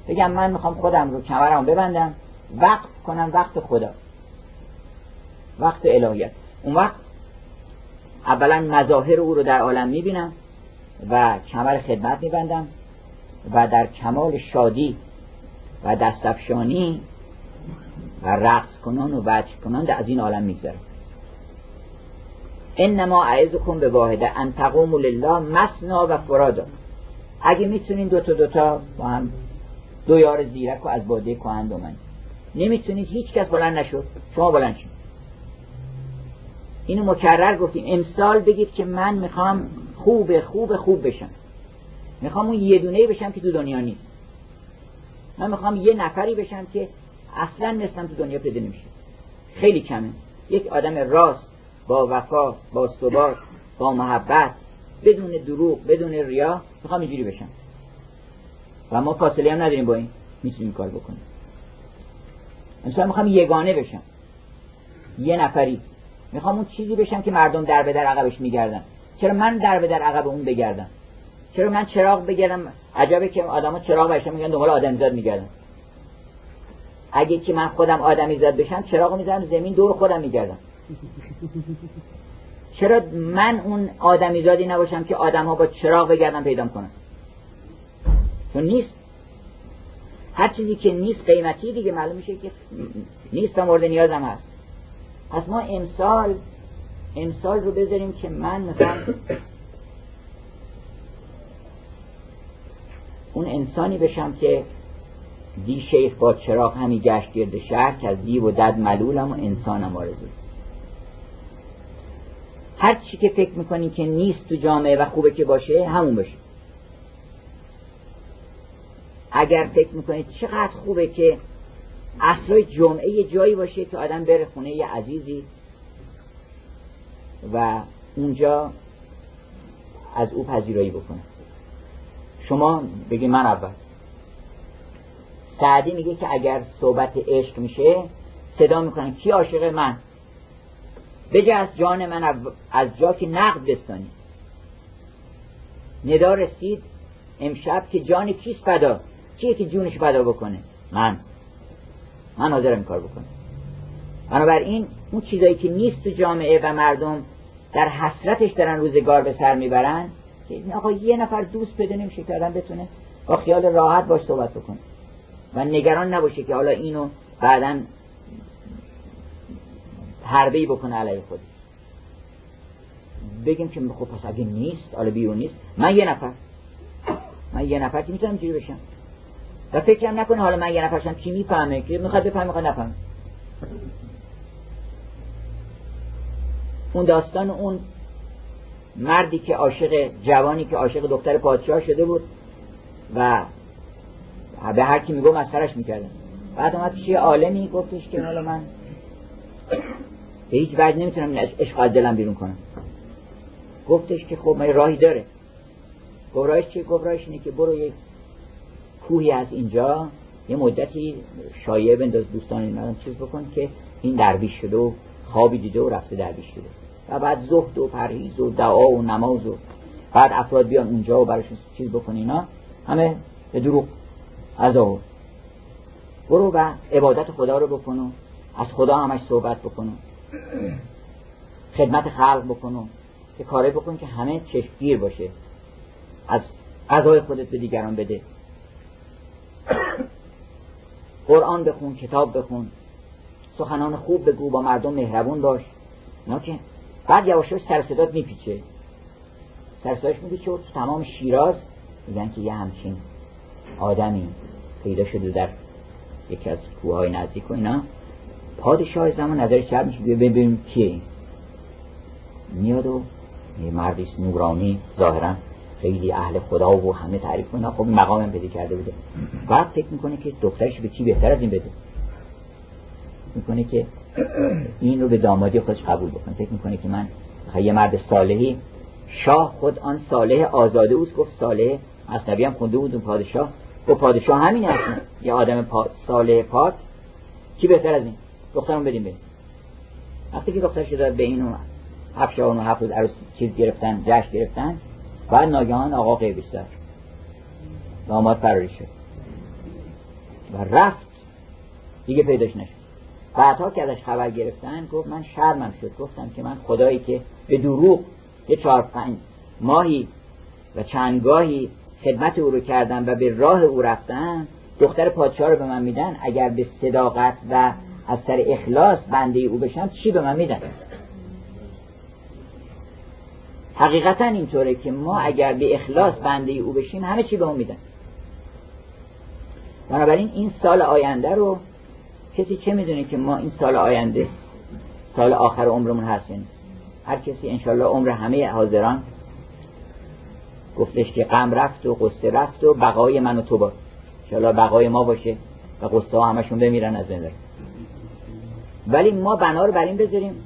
[SPEAKER 1] بگم من می‌خوام خودم رو کمرم ببندم وقت کنم وقت خدا. وقت الهیت. اون وقت اولا مظاهر او رو در عالم می‌بینم و کمر خدمت میبندم و در کمال شادی و دستفشانی و رقص کنان و وجه کنان از این عالم می‌گذارم انما اعزکم به واحده ان تقوموا لله مسنا و فرادا اگه می‌تونین دوتا دوتا با هم دو یار زیرک و از باده کهن من نمی‌تونید هیچ کس بلند نشد. شما بلند شد اینو مکرر گفتیم. امسال بگید که من می‌خوام خوب خوب خوب بشم. می‌خوام اون یه دونه بشم که تو دنیا نیست. من می‌خوام یه نفری بشم که اصلا مثلم تو دنیا پیدا نمیشه. خیلی کمه. یک آدم راست با وفا با ثبات با محبت بدون دروغ بدون ریا می‌خوام اینجوری بشم. و ما فاصله هم نداریم با این. می‌تونیم کار بکنیم. امسال می‌خوام یگانه بشم. یه نفری. می‌خوام اون چیزی بشم که مردم در به در عقبش میگردن. چرا من در به در عقب اون بگردم؟ چرا من چراغ بگردم؟ عجبه که آدما چراغ بشن میگن دنبال آدمیزاد میگردن. اگه که من خودم آدمیزاد بشم چراغ می‌زنم زمین دور خودم میگردم. چرا من اون آدمیزادی نباشم که آدم ها با چراغ بگردم پیدا کنم چون نیست. هر چیزی که نیست قیمتی دیگه معلوم میشه که نیست و مورد نیازم هست. پس ما امسال امسال رو بذاریم که من مثلا اون انسانی بشم که دی شیخ با چراغ همی گشت گرد شهر که از دیو و دد ملولم و انسانم آرزو. هر چی که فکر می‌کنی که نیست تو جامعه و خوبه که باشه همون باشه. اگر فکر می‌کنید چقدر خوبه که اصلای جمعه یه جایی باشه که آدم بره خونه یه عزیزی و اونجا از او پذیرایی بکنه. شما بگی من اول. سعدی میگه که اگر صحبت عشق میشه صدا می‌کنه. کی عاشق من؟ بجه از جان من از جا که نقد بستانی. ندا رسید امشب که جان کیست پدا کیه که جونش پدا بکنه؟ من. من حاضرم این کار بکنم. بنابراین اون چیزایی که نیست تو جامعه و مردم در حسرتش دارن روزگار به سر می‌برن که آقا یه نفر دوست پیدا نمیشه که آدم بتونه با خیال راحت باش صحبت بکنه. و نگران نباشه که حالا اینو بعدا حربه بکنه علیه خود بگیم که خب پس اگه نیست حالا بیون نیست. من یه نفر. من یه نفر که می‌تونم جوری بشم. و فکرم نکنه حالا من یه نفرشم کی می‌فهمه که می‌خواد بفهمه می‌خواد نفهمه. اون داستان اون مردی که عاشق جوانی که عاشق دختر پادشاه شده بود و به هر کی میگو مسخرش می‌کردن. بعد اومد پیش عالمی گفتش که حالا من به هیچ وجه نمی‌تونم عشق از دلم بیرون کنم. گفتش که خب من راهی داره. گفت راهش چیه گفت راهش اینه که برو یک کوهی از اینجا یه مدتی شایعه بنداز دوستان این چیز بکن که این درویش شده و خوابی دیده و رفته درویش شده. و بعد زهد و پرهیز و دعا و نماز و بعد افراد بیان اونجا و براشون چیز بکن اینا همه به دروغ از برو و عبادت خدا رو بکن و از خدا همش صحبت بکن خدمت خلق بکن که کاره بکن که همه چشمگیر باشه. از غذای خودت به دیگران بده. قرآن بخون کتاب بخون. سخنان خوب بگو با مردم مهربون باش. نه که بعد یواش یواش سر میپیچه. سر صداش میپیچه تو تمام شیراز میگن که یه همچین آدمی پیدا شده در یکی از کوههای نزدیک و اینا. پادشاه زمان نظر چپ میشه ببینیم کیه. میاد و یه مردی نورانی ظاهرا خیلی اهل خدا و همه تعریف کنه خب مقامم پیدا کرده بوده. بعد فکر می‌کنه که دخترش به چی بهتر از این بده. می‌کنه که این رو به دامادی خودش قبول بکنه. فکر می‌کنه که من یه مرد صالحی. شاه خود آن صالح آزاده اوست. گفت صالح مصنبی هم خونده بود اون پادشاه. و پادشاه همین هست یه آدم پا... صالح پاک. کی بهتر از این؟ دخترم بدیم بریم. وقتی که دختر شده به اینو هفت شاهان و هفت عروس چیز گرفتن جشن گرفتن بعد ناگهان آقا غیبش دار داماد فراری شد. و رفت. دیگه پیداش نشد. بعدها که ازش خبر گرفتن گفت من شرمم شد. گفتم که من خدایی که به دروغ یه چهار پنج ماهی و چندگاهی خدمت او رو کردم و به راه او رفتم دختر پادشاه رو به من میدن. اگر به صداقت و از سر اخلاص بنده او بشم چی به من میدن؟ حقیقتا اینطوره که ما اگر به اخلاص بنده او بشیم همه چی به اون میدن. بنابراین این سال آینده رو کسی چه می‌دونه که ما این سال آینده سال آخر عمرمون هستیم هر کسی انشالله عمر همه حاضران گفتش که غم رفت و قصه رفت و بقای من و تو با انشالله بقای ما باشه و قصه ها همشون بمیرن از بین ولی ما بنا رو بر این بذاریم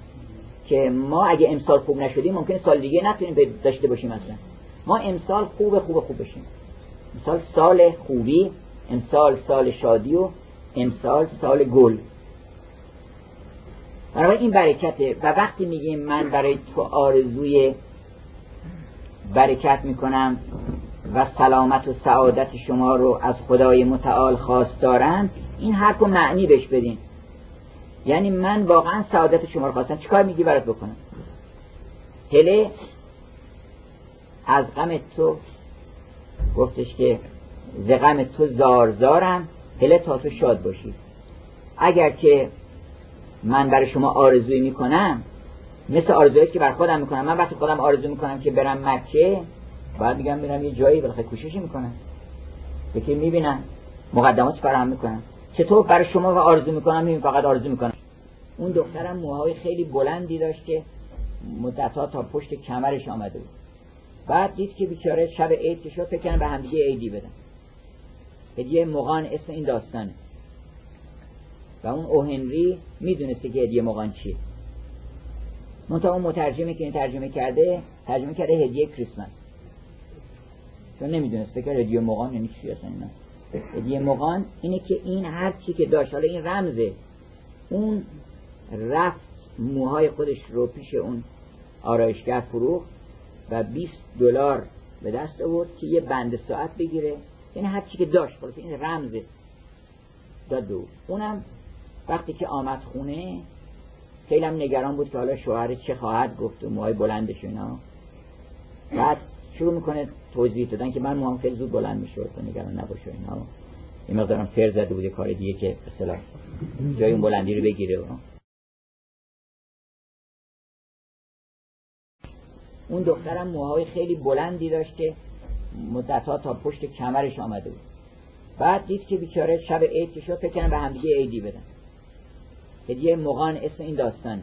[SPEAKER 1] که ما اگه امسال خوب نشدیم ممکن سال دیگه نتونیم داشته باشیم اصلا. ما امسال خوب خوب خوب بشیم. امسال سال خوبی امسال سال شادی و امسال سال گل. برای این برکته و وقتی میگیم من برای تو آرزوی برکت می‌کنم و سلامت و سعادت شما رو از خدای متعال خواست دارم این حرف و معنی بهش بدین. یعنی من واقعا سعادت شما رو خواستم. چیکار میگی برات بکنم؟ هله از غم تو گفتش که ز غم تو زار زارم هله تا تو شاد باشی. اگر که من برای شما آرزویی می‌کنم مثل آرزویی که بر خودم می‌کنم. من وقتی خودم آرزو می‌کنم که برم مکه بعد میگم میرم یه جایی بالاخره کوششی می‌کنم. یکی می‌بینم مقدمات فراهم می‌کنم چطور برای شما و آرزو می‌کنم؟ این فقط آرزو می‌کنم. اون دخترم موهای خیلی بلندی داشت که مدتها تا پشت کمرش آمده بود. بعد دید که بیچاره شب عید که شد فکر به همدیگه عیدی بدن. هدیه مغان اسم این داستانه. و اون اوهنری می‌دونسته که هدیه مغان چیه. منتها اون مترجمی که این ترجمه کرده ترجمه کرده هدیه کریسمس. چون نمی‌دونست فکر هدیه مغان یعنی چی اصلا اینا. هدیه مغان اینه که این هر چی که داشت حالا این رمزه اون رفت موهای خودش رو پیش اون آرایشگر فروخت و 20 دلار به دست آورد که یه بند ساعت بگیره. یعنی هر چی که داشت خلاص این رمزه داد دو اونم وقتی که آمد خونه خیلی هم نگران بود که حالا شوهر چه خواهد گفت و موهای بلندش اینا. بعد شروع می‌کنه توضیح دادن که من موام خیلی زود بلند میشه تو نگران نباشه اینا. این مقدارم فر زده بود کار دیگه که اصطلاح جای اون بلندی رو بگیره اون دخترم موهای خیلی بلندی داشت که مدتها تا پشت کمرش آمده بود. بعد دید که بیچاره شب عید که شد فکر به همدیگه عیدی بدن. هدیه مغان اسم این داستانه.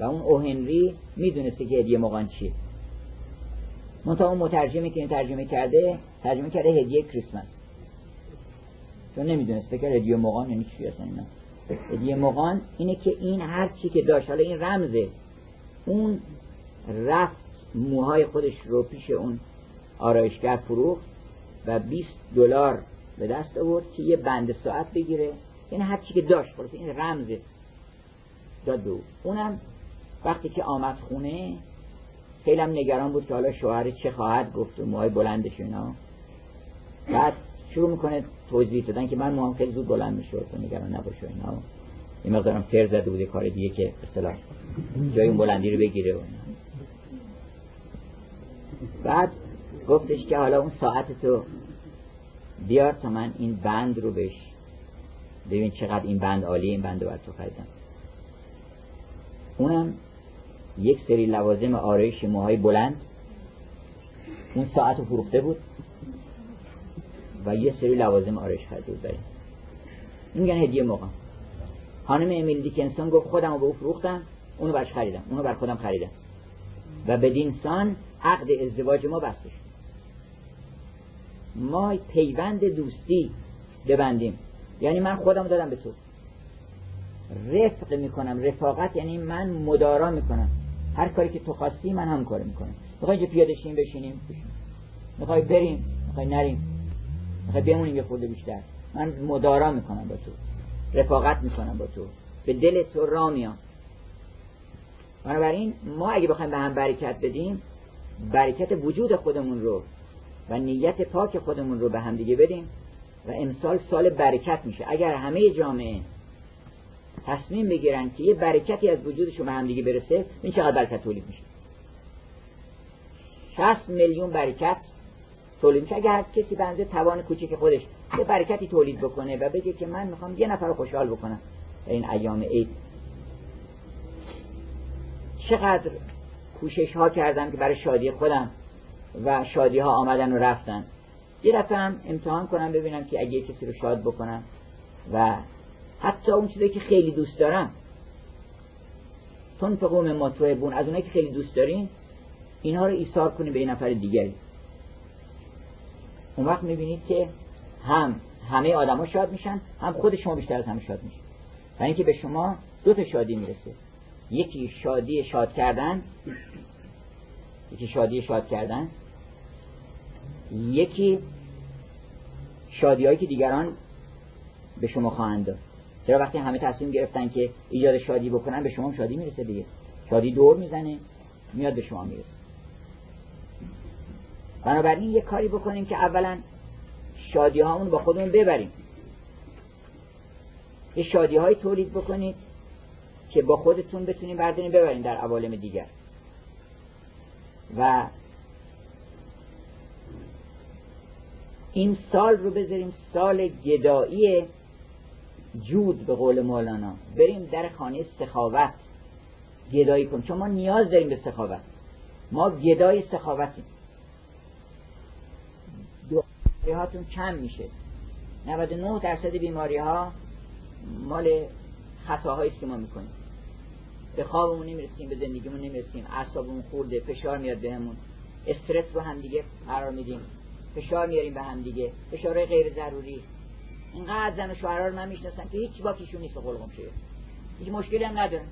[SPEAKER 1] و اون اوهنری می‌دونسته که هدیه مغان چیه. منتها اون مترجمی که این ترجمه کرده ترجمه کرده هدیه کریسمس. چون نمی‌دونست فکر هدیه مغان یعنی چی اصلا اینا. هدیه مغان اینه که این هر چی که داشت حالا این رمزه اون رفت موهای خودش رو پیش اون آرایشگر فروخت و 20 دلار به دست آورد که یه بند ساعت بگیره. یعنی هر چی که داشت خلاص این رمزه داد به اونم وقتی که آمد خونه خیلی هم نگران بود که حالا شوهر چه خواهد گفت و موهای بلندش اینا. بعد شروع می‌کنه توضیح دادن که من موهام خیلی زود بلند میشه تو نگران نباشه اینا. این مقدارم فر زده بوده کار دیگه که اصطلاح جای اون بلندی رو بگیره و بعد گفتش که حالا اون ساعت تو بیار تا من این بند رو بش ببین چقدر این بند عالی این بند رو بر تو خریدم. اونم یک سری لوازم آرایش موهای بلند اون ساعت رو فروخته بود و یه سری لوازم آرایش خریده بود برای این میگن هدیه موقع. خانم امیل دیکنسون گفت خودم رو به او فروختم اونو برش خریدم اونو بر خودم خریدم. و بدین سان عقد ازدواج ما بسته ما پیوند دوستی ببندیم. یعنی من خودم دادم به تو. رفق می‌کنم رفاقت یعنی من مدارا می‌کنم. هر کاری که تو خواستی من هم کار می‌کنم. می‌خوای اینجا پیاده شیم بشینیم. می‌خوای بریم؟ می‌خوای نریم. می‌خوای بمونیم یه خورده بیشتر. من مدارا می‌کنم با تو. رفاقت می‌کنم با تو. به دل تو را میام. بنابراین ما اگه بخوایم به هم برکت بدیم برکت وجود خودمون رو و نیت پاک خودمون رو به هم دیگه بدیم و امسال سال برکت میشه. اگر همه جامعه تصمیم بگیرن که یه برکتی از وجودشون به هم دیگه برسه این چقدر برکت تولید میشه. 60 میلیون برکت تولید میشه. اگر کسی بنده توان کوچیک خودش یه برکتی تولید بکنه و بگه که من می‌خوام یه نفر خوشحال بکنم این ایام عید. چقدر کوشش ها کردم که برای شادی خودم و شادی ها آمدن و رفتن. یه دفعه هم امتحان کنم ببینم که اگه کسی رو شاد بکنم و حتی اون چیزی که خیلی دوست دارم. تون فقوم ما بون از اونایی که خیلی دوست دارین اینها رو ایثار کنیم به یه نفر دیگری. اون وقت می‌بینید که هم همه آدما شاد میشن هم خود شما بیشتر از همه شاد میشن. و اینکه به شما دو تا شادی می‌رسه. یکی شادی شاد کردن یکی شادی شاد کردن یکی شادی هایی که دیگران به شما خواهند داد. چرا وقتی همه تصمیم گرفتن که ایجاد شادی بکنن به شما شادی می‌رسه دیگه. شادی دور می‌زنه میاد به شما می‌رسه. بنابراین یه کاری بکنیم که اولا شادی هامون با خودمون ببریم. یه شادی های تولید بکنید که با خودتون بتونیم برداریم ببریم در عوالم دیگر. و این سال رو بذاریم سال گدایی جود به قول مولانا. بریم در خانه سخاوت گدایی کن چون ما نیاز داریم به سخاوت. ما گدای سخاوتیم. هاتون کم میشه. 99 درصد بیماری ها مال خطاهایی که ما می‌کنیم. به خوابمون نمی‌رسیم به زندگیمون نمی‌رسیم. اعصابمون خورده فشار میاد بهمون. استرس رو هم دیگه قرار میدیم. فشار میاریم به هم دیگه. فشارهای غیر ضروری. اینقدر زن و شوهرها رو من می‌شناسم که هیچ باکیشون نیست قلقم شه هیچ مشکلی هم ندارن.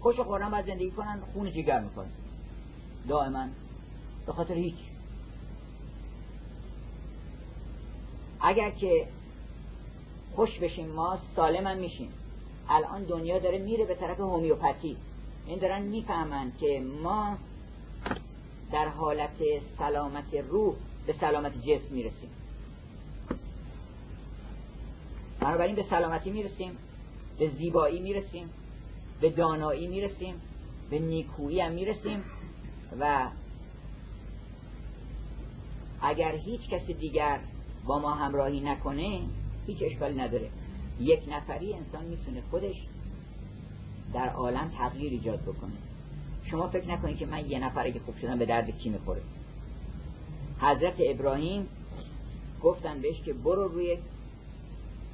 [SPEAKER 1] خوش و خورم باید زندگی کنن خون جگر می‌کنن. دائما. به خاطر هیچ. اگر که خوش بشیم ما سالم هم میشیم. الان دنیا داره میره به طرف هومیوپاتی. این دارن می‌فهمن که ما در حالت سلامت روح به سلامت جسم می‌رسیم. بنابراین به سلامتی می‌رسیم به زیبایی می‌رسیم به دانایی می‌رسیم به نیکویی هم می‌رسیم و اگر هیچ کسی دیگر با ما همراهی نکنه هیچ اشکالی نداره. یک نفری انسان می‌تونه خودش در عالم تغییر ایجاد بکنه. شما فکر نکنید که من یه نفر که خوب شدم به درد کی می‌خوره. حضرت ابراهیم گفتن بهش که برو روی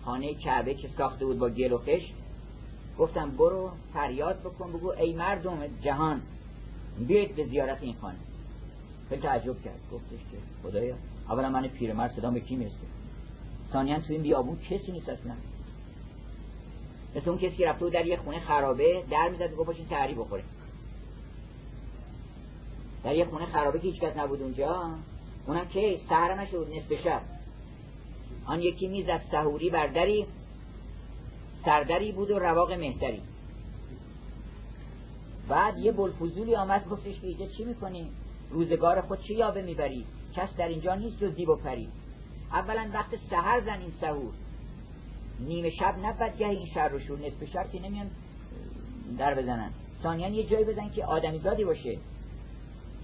[SPEAKER 1] خانه کعبه که ساخته بود با گل و خش گفتم برو فریاد بکن بگو ای مردم جهان بیاید به زیارت این خانه. خیلی تعجب کرد. گفتش که خدایا اولا من پیرمرد صدا به کی می‌رسه؟ ثانیا تو این بیابون کسی نیست اصلا. مثل اون کسی رفته در یه خونه خرابه در می‌زد گفت باشین تحری بخوره. در یه خونه خرابه که هیچ کس نبود اونجا اونم که سهر نشد نصف شب. آن یکی می‌زد سهوری بر دری سردری بود و رواق مهتری. بعد یه بلفوزولی آمد گفتش که چی می‌کنی؟ روزگار خود چی یابه می‌بری؟ کس در اینجا نیست و زیب و پری اولا وقت سهر زن این سهور. نیمه شب نبد گه این شر رو شور نصف شب که نمیان در بزنن. ثانیا یه جایی بزن که آدمی زادی باشه.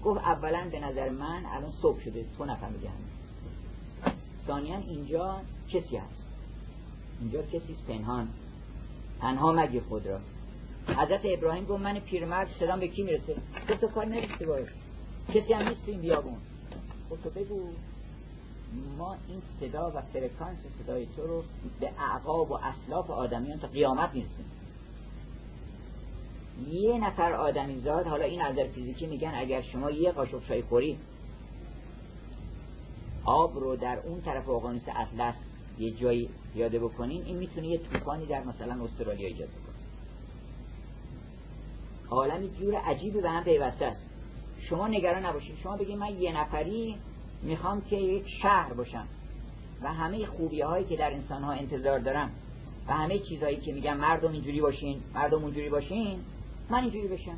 [SPEAKER 1] گفت اولا به نظر من الان صبح شده تو نفهمیدی همین. اینجا کسی هست. اینجا کسی پنهان. تنها مگی خود را. حضرت ابراهیم گفت من پیرمرد صدام به کی می‌رسه؟ گفت تو کار نرسه باش کسی هم نیست این بیابون. گفت تو بگو. ما این صدا و فرکانس صدای تو رو به اعقاب و اسلاف آدمیان تا قیامت می‌رسیم یه نفر آدمی زاد حالا این نظر فیزیکی میگن اگر شما یه قاشق چای خوری آب رو در اون طرف اقیانوس اطلس یه جایی پیاده بکنین این می‌تونه یه طوفانی در مثلا استرالیا ایجاد بکنه. عالمی جور عجیبی به هم پیوسته است. شما نگران نباشید شما بگید من یه نفری می‌خوام که یک شهر باشم و همه خوبی هایی که در انسان ها انتظار دارم و همه چیزهایی که میگم مردم اینجوری باشین مردم اونجوری باشین من اینجوری بشم.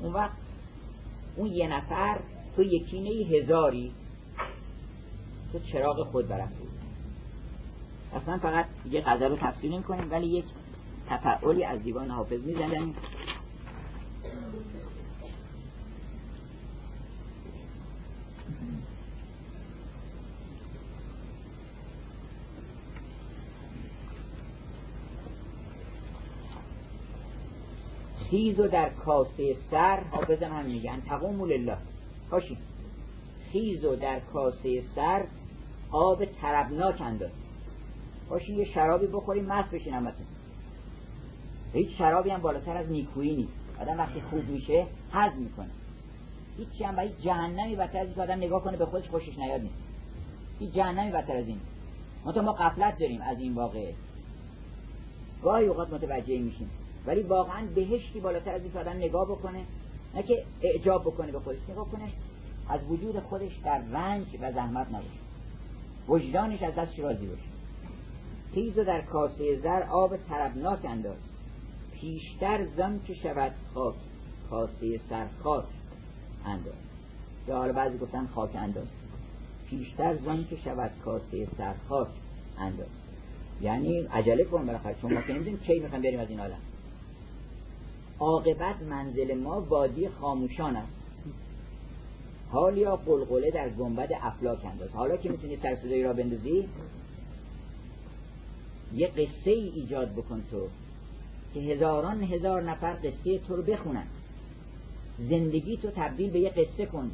[SPEAKER 1] اون وقت اون یه نفر تو یکینه هزاری تو چراغ خود برافروز اصلا فقط یه غزل رو تفسیر کنیم ولی یک تفعولی از دیوان حافظ می‌زنیم. خیز و در کاسه سر حافظم هم میگن تقوم لله. باشی خیز و در کاسه سر آب تربناک انداز. باشی یه شرابی بخوریم مست بشین همتون. هیچ شرابی هم بالاتر از نیکویی نیست. آدم وقتی خوب میشه حز می‌کنه. هیچ هم هیچ جهنمی بدتر از آدم نگاه کنه به خودش خوشش نیاد نیست. هیچ جهنمی بدتر از این ما ما قفلت داریم از این واقعه. گاهی اوقات متوجه میشیم. ولی واقعا بهشتی بالاتر از این آدم نگاه بکنه نه که اعجاب بکنه به خودش نگاه کنه از وجود خودش در رنج و زحمت نباشه. وجدانش از دستش راضی باشه. تیز و در کاسه زر آب تربناک انداز. پیشتر زن که شود خاک کاسه سر خاک انداز. یا حالا بعضی گفتن خاک انداز. پیشتر زن که شود کاسه سر خاک انداز. یعنی عجله کن برای چون ما که نمی‌دونیم کی می‌خوایم بریم از این عالم. عاقبت منزل ما وادی خاموشان است. حال یا قلقله در گنبد افلاک انداز. حالا که می‌تونی سرسدایی را بندازی یه قصه ای ایجاد بکن تو که هزاران هزار نفر قصه تو رو بخونن. زندگی تو تبدیل به یه قصه کن.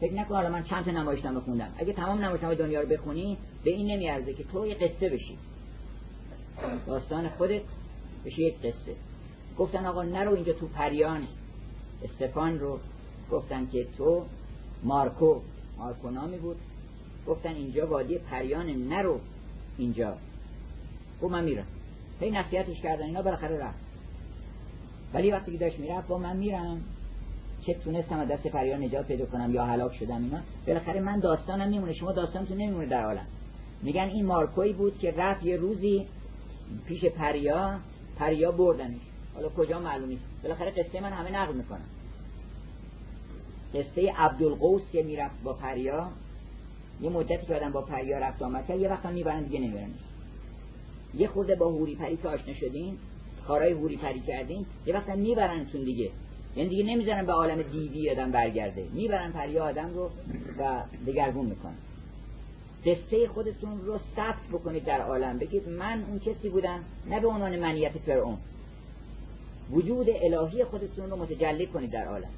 [SPEAKER 1] فکر نکن حالا من چند تا نمایشنامه خوندم. اگه تمام نمایشنامه دنیا رو بخونی به این نمیارزه که تو یه قصه بشی. داستان خودت بشه یک قصه. گفتن آقا نرو اینجا تو پریان. استفان رو گفتن که تو مارکو مارکو نامی بود. گفتن اینجا وادی پریان نرو اینجا. گفت من میرم. هی نصیحتش کردن اینا بالاخره رفت. ولی وقتی که داشت می‌رفت با من میرم. چه تونستم از دست پریان نجات پیدا کنم یا هلاک شدم اینا. بالاخره من داستانم میمونه. شما داستانتون نمیمونه در عالم. میگن این مارکوی بود که رفت یه روزی پیش پریا پریا بردنش. حالا کجا معلوم نیست بالاخره قصه من همه نقل می‌کنم قصه عبدالقوس که می‌رفت با پریا یه مدتی که آدم با پریا رفت آمد یه وقت هم می‌برن دیگه نمی‌برن یه خورده با هوری پری که آشنا شدین کارهای هوری پری کردین یه وقت هم میبرنتون دیگه. یعنی دیگه نمی‌ذارن به عالم دیوی آدم برگرده. می‌برن پریا آدم رو و دگرگون می‌کنن. قصه خودتون رو ثبت بکنید در عالم. بگید من اون کسی بودم نه به عنوان منیت فرعون. وجود الهی خودتون رو متجلی کنید در عالم.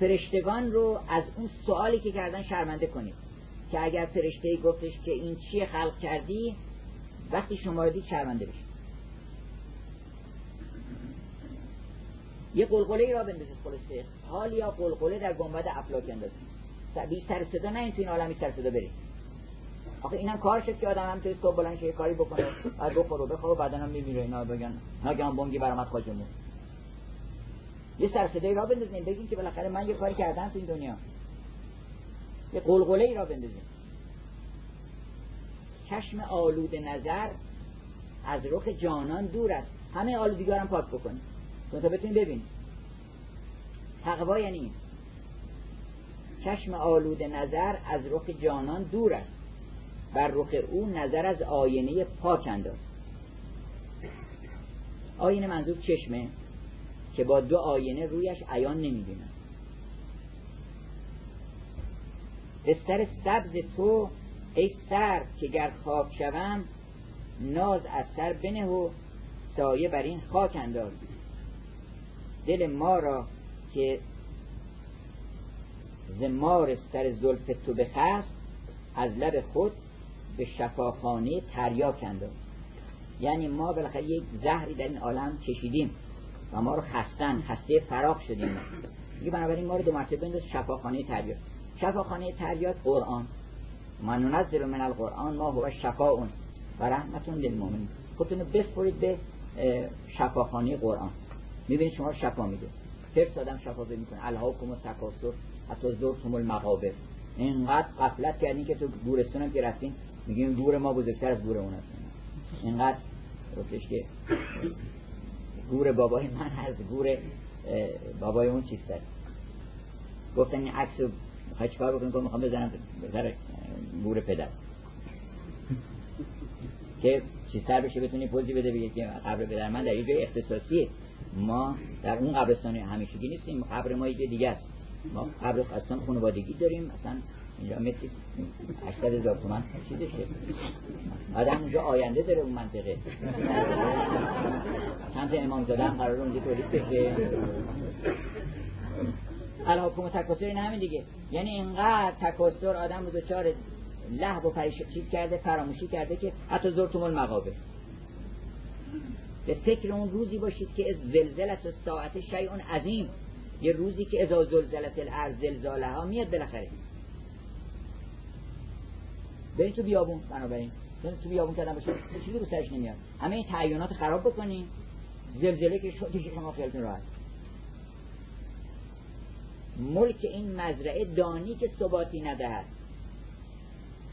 [SPEAKER 1] فرشتگان رو از اون سوالی که کردن شرمنده کنید. که اگر فرشته گفتش که این چیه خلق کردی وقتی شما رو دید شرمنده بشید یه قلقله را بندازید خلاصه. حال یا قلقله در گنبد افلاک اندازید. بی سر صدا نه این تو این عالمی سر صدا برید آخه اینم کار شد که آدم هم توی صبح بلند شه کاری بکنه بعد بخوره بخوره بعدا هم میمیره اینا بگن. ناگهان بونگی برآمد خواجمون یه سر صدایی را بندازیم بگین که بالاخره من یه کاری کردم تو این دنیا. یه قلقله ای را بندازیم. چشم آلود نظر از رخ جانان دور است. همه آلودگی هم پاک بکنیم تا بتونیم ببینیم. تقوا یعنی چشم آلود نظر از رخ جانان دور است. بر رخ او نظر از آینه پاک انداز آینه منظور چشمه که با دو آینه رویش عیان نمی‌بینم بستر سبز تو ای سر که گر خاک شوم ناز از سر بنه و سایه بر این خاک انداز. دل ما را که زمار سر زلف تو بخست از لب خود به شفاخانه تریاک انداز یعنی ما بالاخره یک زهری در این عالم چشیدیم و ما رو خستن خسته فراق شدیم. میگه بنابراین ما رو دو مرتبه بنداز شفاخانه تریاک. شفاخانه تریاک قرآن. من ننزل من القرآن ما هو شفاء و رحمتون للمؤمنین. خودتون بسپرید به شفاخانه قرآن. می‌بینید شما رو شفا میده. حفظ آدم شفا می‌کنه. الهاکم و تکاسر حتی زرتم المقابر. اینقدر قفلت کردین که تو گورستان هم که رفتین میگیم گور ما بزرگتر از گور اون هست اینقدر گفتش که گور بابای من از گور بابای اون چیستر گفتن این عکس رو می‌خوای چکار بکنیم که می‌خوام بزنم بزر گور پدر. که چیستر بشه بتونی پوزی بده بگه که قبر پدر من در یه جای اختصاصیه. ما در اون قبرستان همیشگی نیستیم قبر ما یه دیگه است. ما قبر اصلا خانوادگی داریم اصلا اینجا متری 800 هزار تومن چیزشه آدم اونجا آینده داره اون منطقه. چند امام زاده هم قرار اونجا تولید بشه. الحکم تکاسر این همین دیگه. یعنی اینقدر تکاسر آدم رو دوچار لحب و پریش کرده فراموشی کرده که حتی زرتم المقابر به فکر اون روزی باشید که از زلزلت و ساعت شیعون عظیم. یه روزی که ازا زلزلت الارض زلزاله ها میاد بالاخره. برید تو بیابون. بنابراین تو بیابون کردن باشه چیزی رو سرش نمیاد. همه این تعیینات خراب بکنین. زلزله که شما خیالتون راحت. ملک این مزرعه دانی که ثباتی ندهد.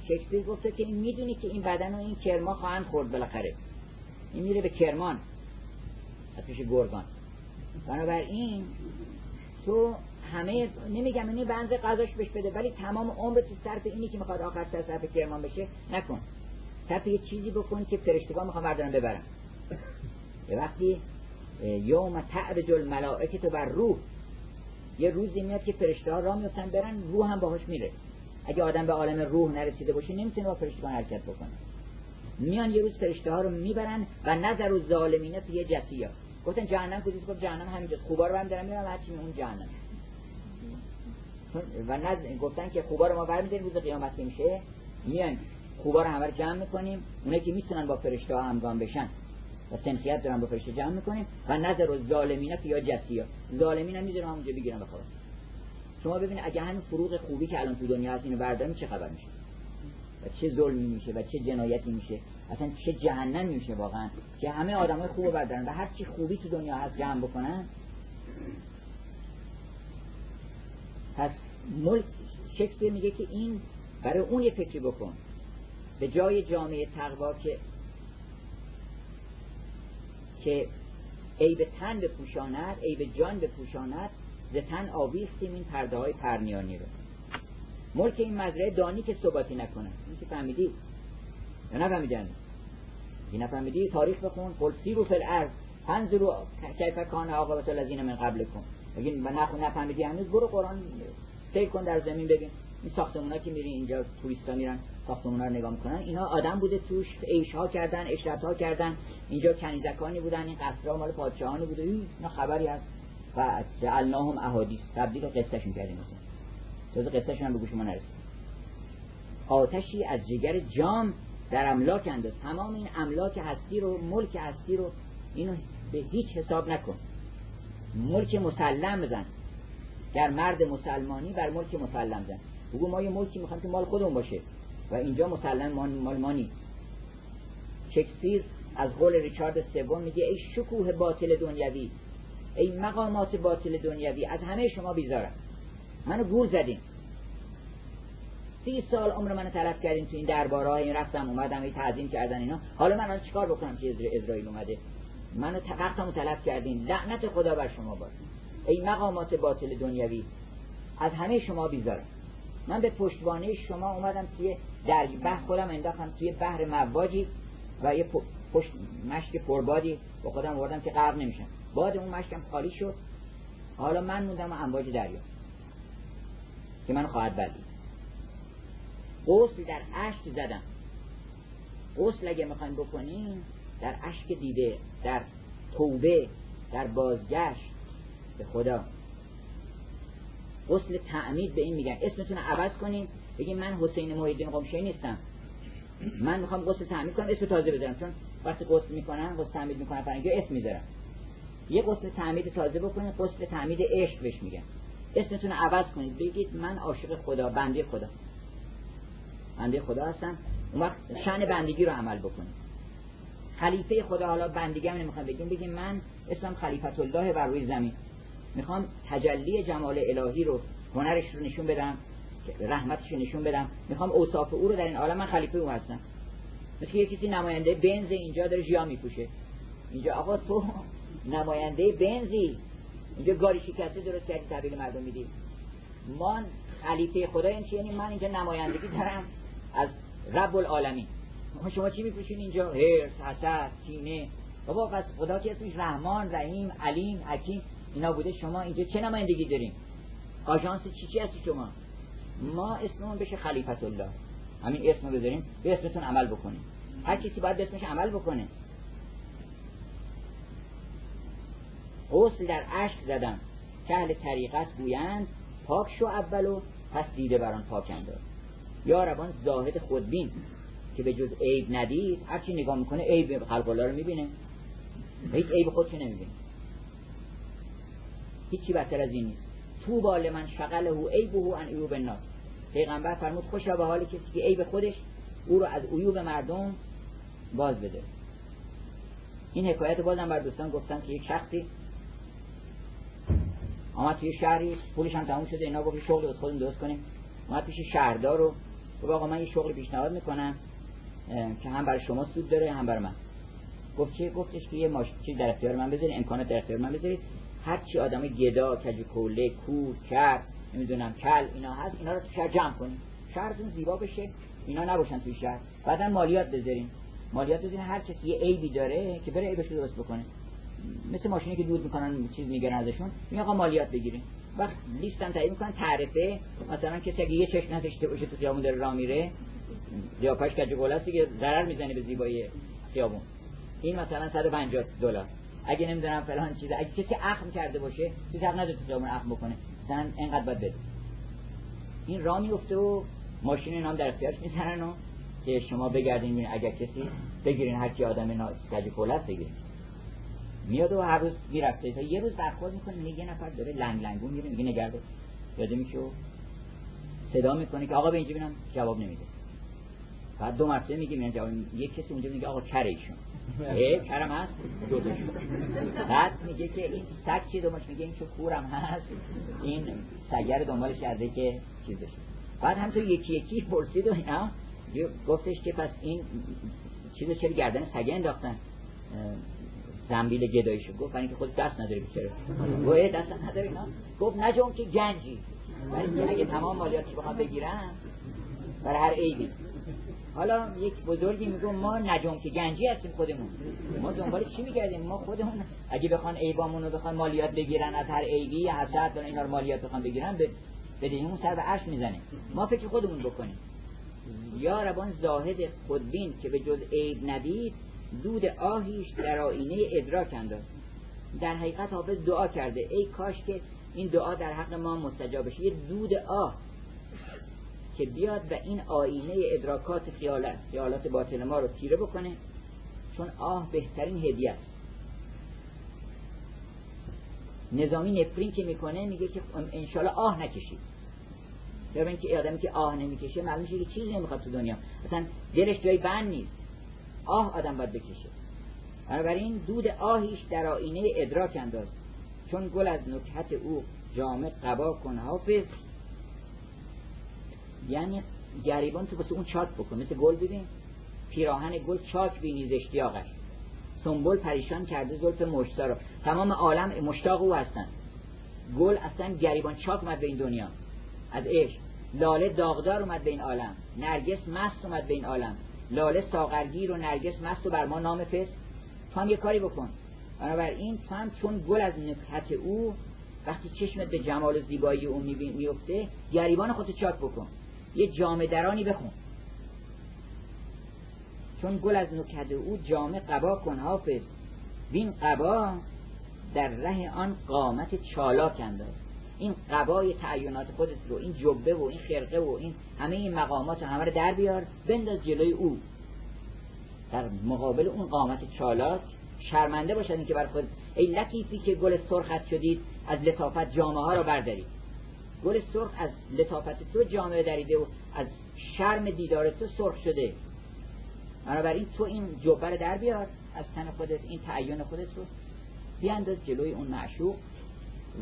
[SPEAKER 1] شکسپیر گفته که این می‌دونی که این بدن و این کرما خواهند خورد بالاخره. این میره به کرمان. از پیش گرگان. بنابراین تو همه نمیگم اینی بنز قضاش بهش بده ولی تمام عمر تو صرف اینی که می‌خواد آخر سر صرف کرمان بشه نکن. صرف یه چیزی بکن که فرشتگان می‌خوام بردارن ببرن. به وقتی یوم تعرج الملائکه تو بر روح یه روزی میاد که فرشته ها راه میفتن برن روح هم باهاش میره. اگه آدم به عالم روح نرسیده باشه نمی‌تونه با فرشتگان حرکت بکنه. میان یه روز فرشته ها رو می‌برن و نظر و ظالمینه توی جسیا گفتن جهنم کجاست؟ گفت جهنم همینجاست. خوبا رو برم دارم میرم هرچی اون جهنم. و نه گفتن که خوبا رو ما برمیداریم روز قیامت که میشه میایم. خوبا رو همه رو جمع می‌کنیم. اونایی که می‌تونن با فرشته ها همگام بشن. و سنخیت دارن با فرشته جمع می‌کنیم. و نظر و ظالمین یا جسی ها ظالمین هم می‌ذارم همونجا بخواه شما ببینید اگه همین فروغ خوبی که الان تو دنیا هست اینو برداریم چه خبر میشه؟ و چه ظلمی میشه؟ و چه جنایتی میشه؟ اصلا چه جهنم میشه واقعا؟ که همه آدمای خوب بردارن. و هر چی خوبی تو دنیا هست جمع بکنن پس ملک شکسپیر میگه که این برای اون یه فکری بکن. به جای جامعه تقوا که که عیب تن بپوشاند عیب جان بپوشاند ز تن آویختیم این پرده های پرنیانی رو. ملک این مزرعه دانی که ثباتی نکنه. این که فهمیدی؟ یا نفهمیدن؟ این نفهمیدی تاریخ بخون. قل سیرو فی الارض رو کیف کان عاقبت الذین من قبل کن اگه نخون نفهمیدی هنوز؟ برو قرآن سیر کن در زمین ببین. این ساختمونا که میری اینجا توریستا میرن ساختمونا رو نگاه می‌کنن. اینا آدم بوده توش عیش ها کردن اشرت ها کردن. اینجا کنیزکانی بودن این قصرها مال پادشاهانی بوده. اینا خبری هست. و جعلناهم احادیث. تبدیل قصهشون کردیم مثلا. تازه قصهشون هم به گوش ما نرسید. آتشی از جگر جام در املاک انداز. تمام این املاک هستی رو ملک هستی رو اینو به هیچ حساب نکن. ملک مسلم بزن. در مرد مسلمانی بر ملک مسلم زن بگو ما یه ملکی می‌خوام که مال خودمون باشه. و اینجا مسلم مال ما نیست. از قول ریچارد سوم میگه ای شکوه باطل دنیوی ای مقامات باطل دنیوی از همه شما بیزارم. منو گول زدین. سی سال عمر منو طرف کردین تو این درباره این رفتم اومدم این تعظیم کردن اینا. حالا من چیکار بکنم که اسرائیل اومده؟ منو تقصمو طلب کردین. لعنت خدا بر شما باد ای مقامات باطل دنیوی از همه شما بیزارم. من به پشتوانه شما اومدم توی در بحر خودم انداختم توی بحر مواجی و یه پشت مشک پربادی با خودم آوردم که غرق نمیشم. باد اون مشکم خالی شد. حالا من موندم و امواج دریا که من خواهد بردید. غسل در اشک زدم. غسل اگه می‌خوایم بکنیم در اشک دیده در توبه در بازگشت به خدا. غسل تعمید به این میگن. اسمتون عوض کنین بگین من حسین محیدین قمشهی نیستم. من می‌خوام غسل تعمید کنم اسم تازه بذارم. چون وقتی غسل می‌کنن غسل تعمید می‌کنن فرنگی اسم می‌ذارم. یه غسل تعمید تازه بکنید غسل تعمید عشق بهش میگن. اسمتون عوض کنید بگید من عاشق خدا بنده خدا. بنده خدا هستم. اون وقت شن بندگی رو عمل بکنید خلیفه خدا حالا بندگی هم نمی‌خوام بگیم بگیم من اسمم خلیفت الله بر روی زمین. می‌خوام تجلی جمال الهی رو هنرش رو نشون بدم رحمتش رو نشون بدم. می‌خوام اوصاف او رو در این عالم من خلیفه او هستم. مثل یه کسی نماینده بنز اینجا داره جیا میپوشه. اینجا آقا تو نماینده بنزی. اینجا گاری شکسته درست کردی تحویل مردم میدی. من خلیفه خدا یعنی من اینجا نمایندگی دارم از رب العالمین. شما چی میپوشین اینجا؟ هرس حسد کینه بابا پس خدا که اسمش رحمان رحیم علیم حکیم اینا بوده. شما اینجا چه نمایندگی داریم آژانس چی چی هستی شما؟ ما اسممون بشه خلیفت الله. همین اسم بذاریم به اسمتون عمل بکنیم. هر کسی باید به اسمش عمل بکنه. غسل در عشق زدم. که اهل طریقت گویند پاک شو اولو پس دیده بران پاک انداز یا روان زاهد خودبین. که به جز عیب ندید هرچی نگاه می‌کنه عیب خلق الله رو می‌بینه. هیچ عیب خودش نمی‌بینه. هیچی بدتر از این نیست. تو بال من شغله عیبه ان عیوب الناس. پیغمبر فرمود خوشا به حال کسی که عیب خودش او رو از عیوب مردم باز بده. این حکایت بازم بر دوستان گفتن که یک شخصی آمد توی شهری پولش هم تموم شده اینا گفت شغل از خودم درست کنیم. اومد پیش شهردار رو گفت آقا من یه شغل پیشنهاد می‌کنم. که هم برای شما سود داره هم برای من. گفت چه گفتش که یه ماش چیز در اختیار من بذارید امکانات در اختیار من بذارید هر چی آدم گدا کج کوله کور کر نمی‌دونم کل اینا هست اینا رو تو شهر جمع کنیم شهرتون زیبا بشه اینا نباشن توی شهر. بعدا مالیات بذاریم مالیات بذاریم هر کسی یه عیبی داره که بره عیبش رو درست بکنه. مثل ماشینی که دود می‌کنن چیز می‌گیرن ازشون میگن آقا مالیات بگیریم وقت لیستم تعیین می‌کنن تعرفه. مثلا کسی اگه یه چشم نذاشته باشه تو خیابون داره راه میره. قیافش کج گل که ضرر می‌زنه به زیبایی خیابون. این مثلا 150 دلار. اگه نمی‌دونم فلان چیز اگه کسی اخم کرده باشه چیز حق نداره تو خیابون اخم بکنه. مثلا اینقدر باید بده. این را میفته و ماشین نام در اختیارش می‌زنن و که شما بگردین ببین اگر کسی بگیرین هر کی آدم کج فولاد بگیرین. میاد و هر روز می‌رفته. تا یه روز برخورد می‌کنه. میگه یه نفر داره لنگ لنگون میره میگه نگرده یاده میشه و صدا می‌کنه که آقا به اینجا بینم جواب نمیده. بعد دو مرتبه میگه میان جواب یه کسی اونجا میگه آقا کره ایشون. کرم هست؟ دو بعد میگه که این سگ چی دومش میگه این چه خورم هست. این سگر دنبالش کرده که چیز بشه بعد همطور یکی یکی پرسید و اینا. گفتش که پس این چیزو چرا گردن سگه انداختن؟ زنبیل گدایشو گفت برای اینکه خود دست نداره بیچاره. گوه دست نداره اینا. گفت نجوم که گنجی. برای اگه تمام مالیاتش بخوام بگیرم برای هر عیبی. حالا یک بزرگی میگه ما نجوم که گنجی هستیم خودمون. ما دنبال چی میگردیم؟ ما خودمون. اگه بخوان عیبامون رو بخوان مالیات بگیرن از هر عیبی یا حسد و اینا رو مالیات بخوان بگیرن به بدهیمون سر به عرش می‌زنه ما فکر خودمون بکنیم. یا ربان زاهد خودبین که به جز عیب ندید دود آهیش در آینه ادراک انداز. در حقیقت حافظ دعا کرده. ای کاش که این دعا در حق ما مستجاب بشه. یه دود آه. که بیاد و این آینه ادراکات خیالات خیالات باطل ما رو تیره بکنه چون آه بهترین هدیه است. نظامی نفرین که می‌کنه میگه که انشالله آه نکشید چرا اینکه آدمی که آه نمی‌کشه معلوم میشه که چیزی نمی‌خواد تو دنیا. مثلا دلش جای بند نیست. آه آدم باید بکشه. بنابراین دود آهیش در آینه ادراک انداز. چون گل از نکهت او جامع قبا کن حافظ. یعنی گریبان تو اون چاک بکن مثل گل ببین. پیراهن گل چاک بینی اشتیاقش سنبول پریشان کرده زلف مشتا رو. تمام عالم مشتاق او هستن. گل اصلا گریبان چاک اومد به این دنیا. از عشق. لاله داغدار اومد به این عالم. نرگس مست اومد به این عالم. لاله ساغرگیر و نرگس مست و بر ما نام پس تو هم یه کاری بکن. بنابراین تو هم چون گل از نکهت او وقتی چشمت به جمال و زیبایی او میفته گریبان خودت چاک بکن. یه جامه درانی بخون. چون گل از نکهت او جامه قبا کن حافظ. بین قبا در ره آن قامت چالاک انداز. این قبای تعینات خودت رو این جبه و این خرقه و این همه این مقامات همه رو در بیار بنداز جلوی او. در مقابل اون قامت چالاک شرمنده باشد که بر خود ای لطیفی که گل سرخت شدید از لطافت جامعه ها رو بردارید گل سرخ از لطافت تو جامعه دریده و از شرم دیدار تو سرخ شده. بنابراین تو این جبه در بیار از تن خودت این تعین خودت رو بیانداز جلوی اون معشوق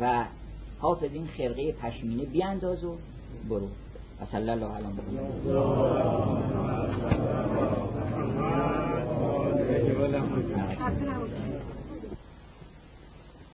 [SPEAKER 1] و حافظ این خرقه پشمینه بیانداز و برو. و صلی الله علیه و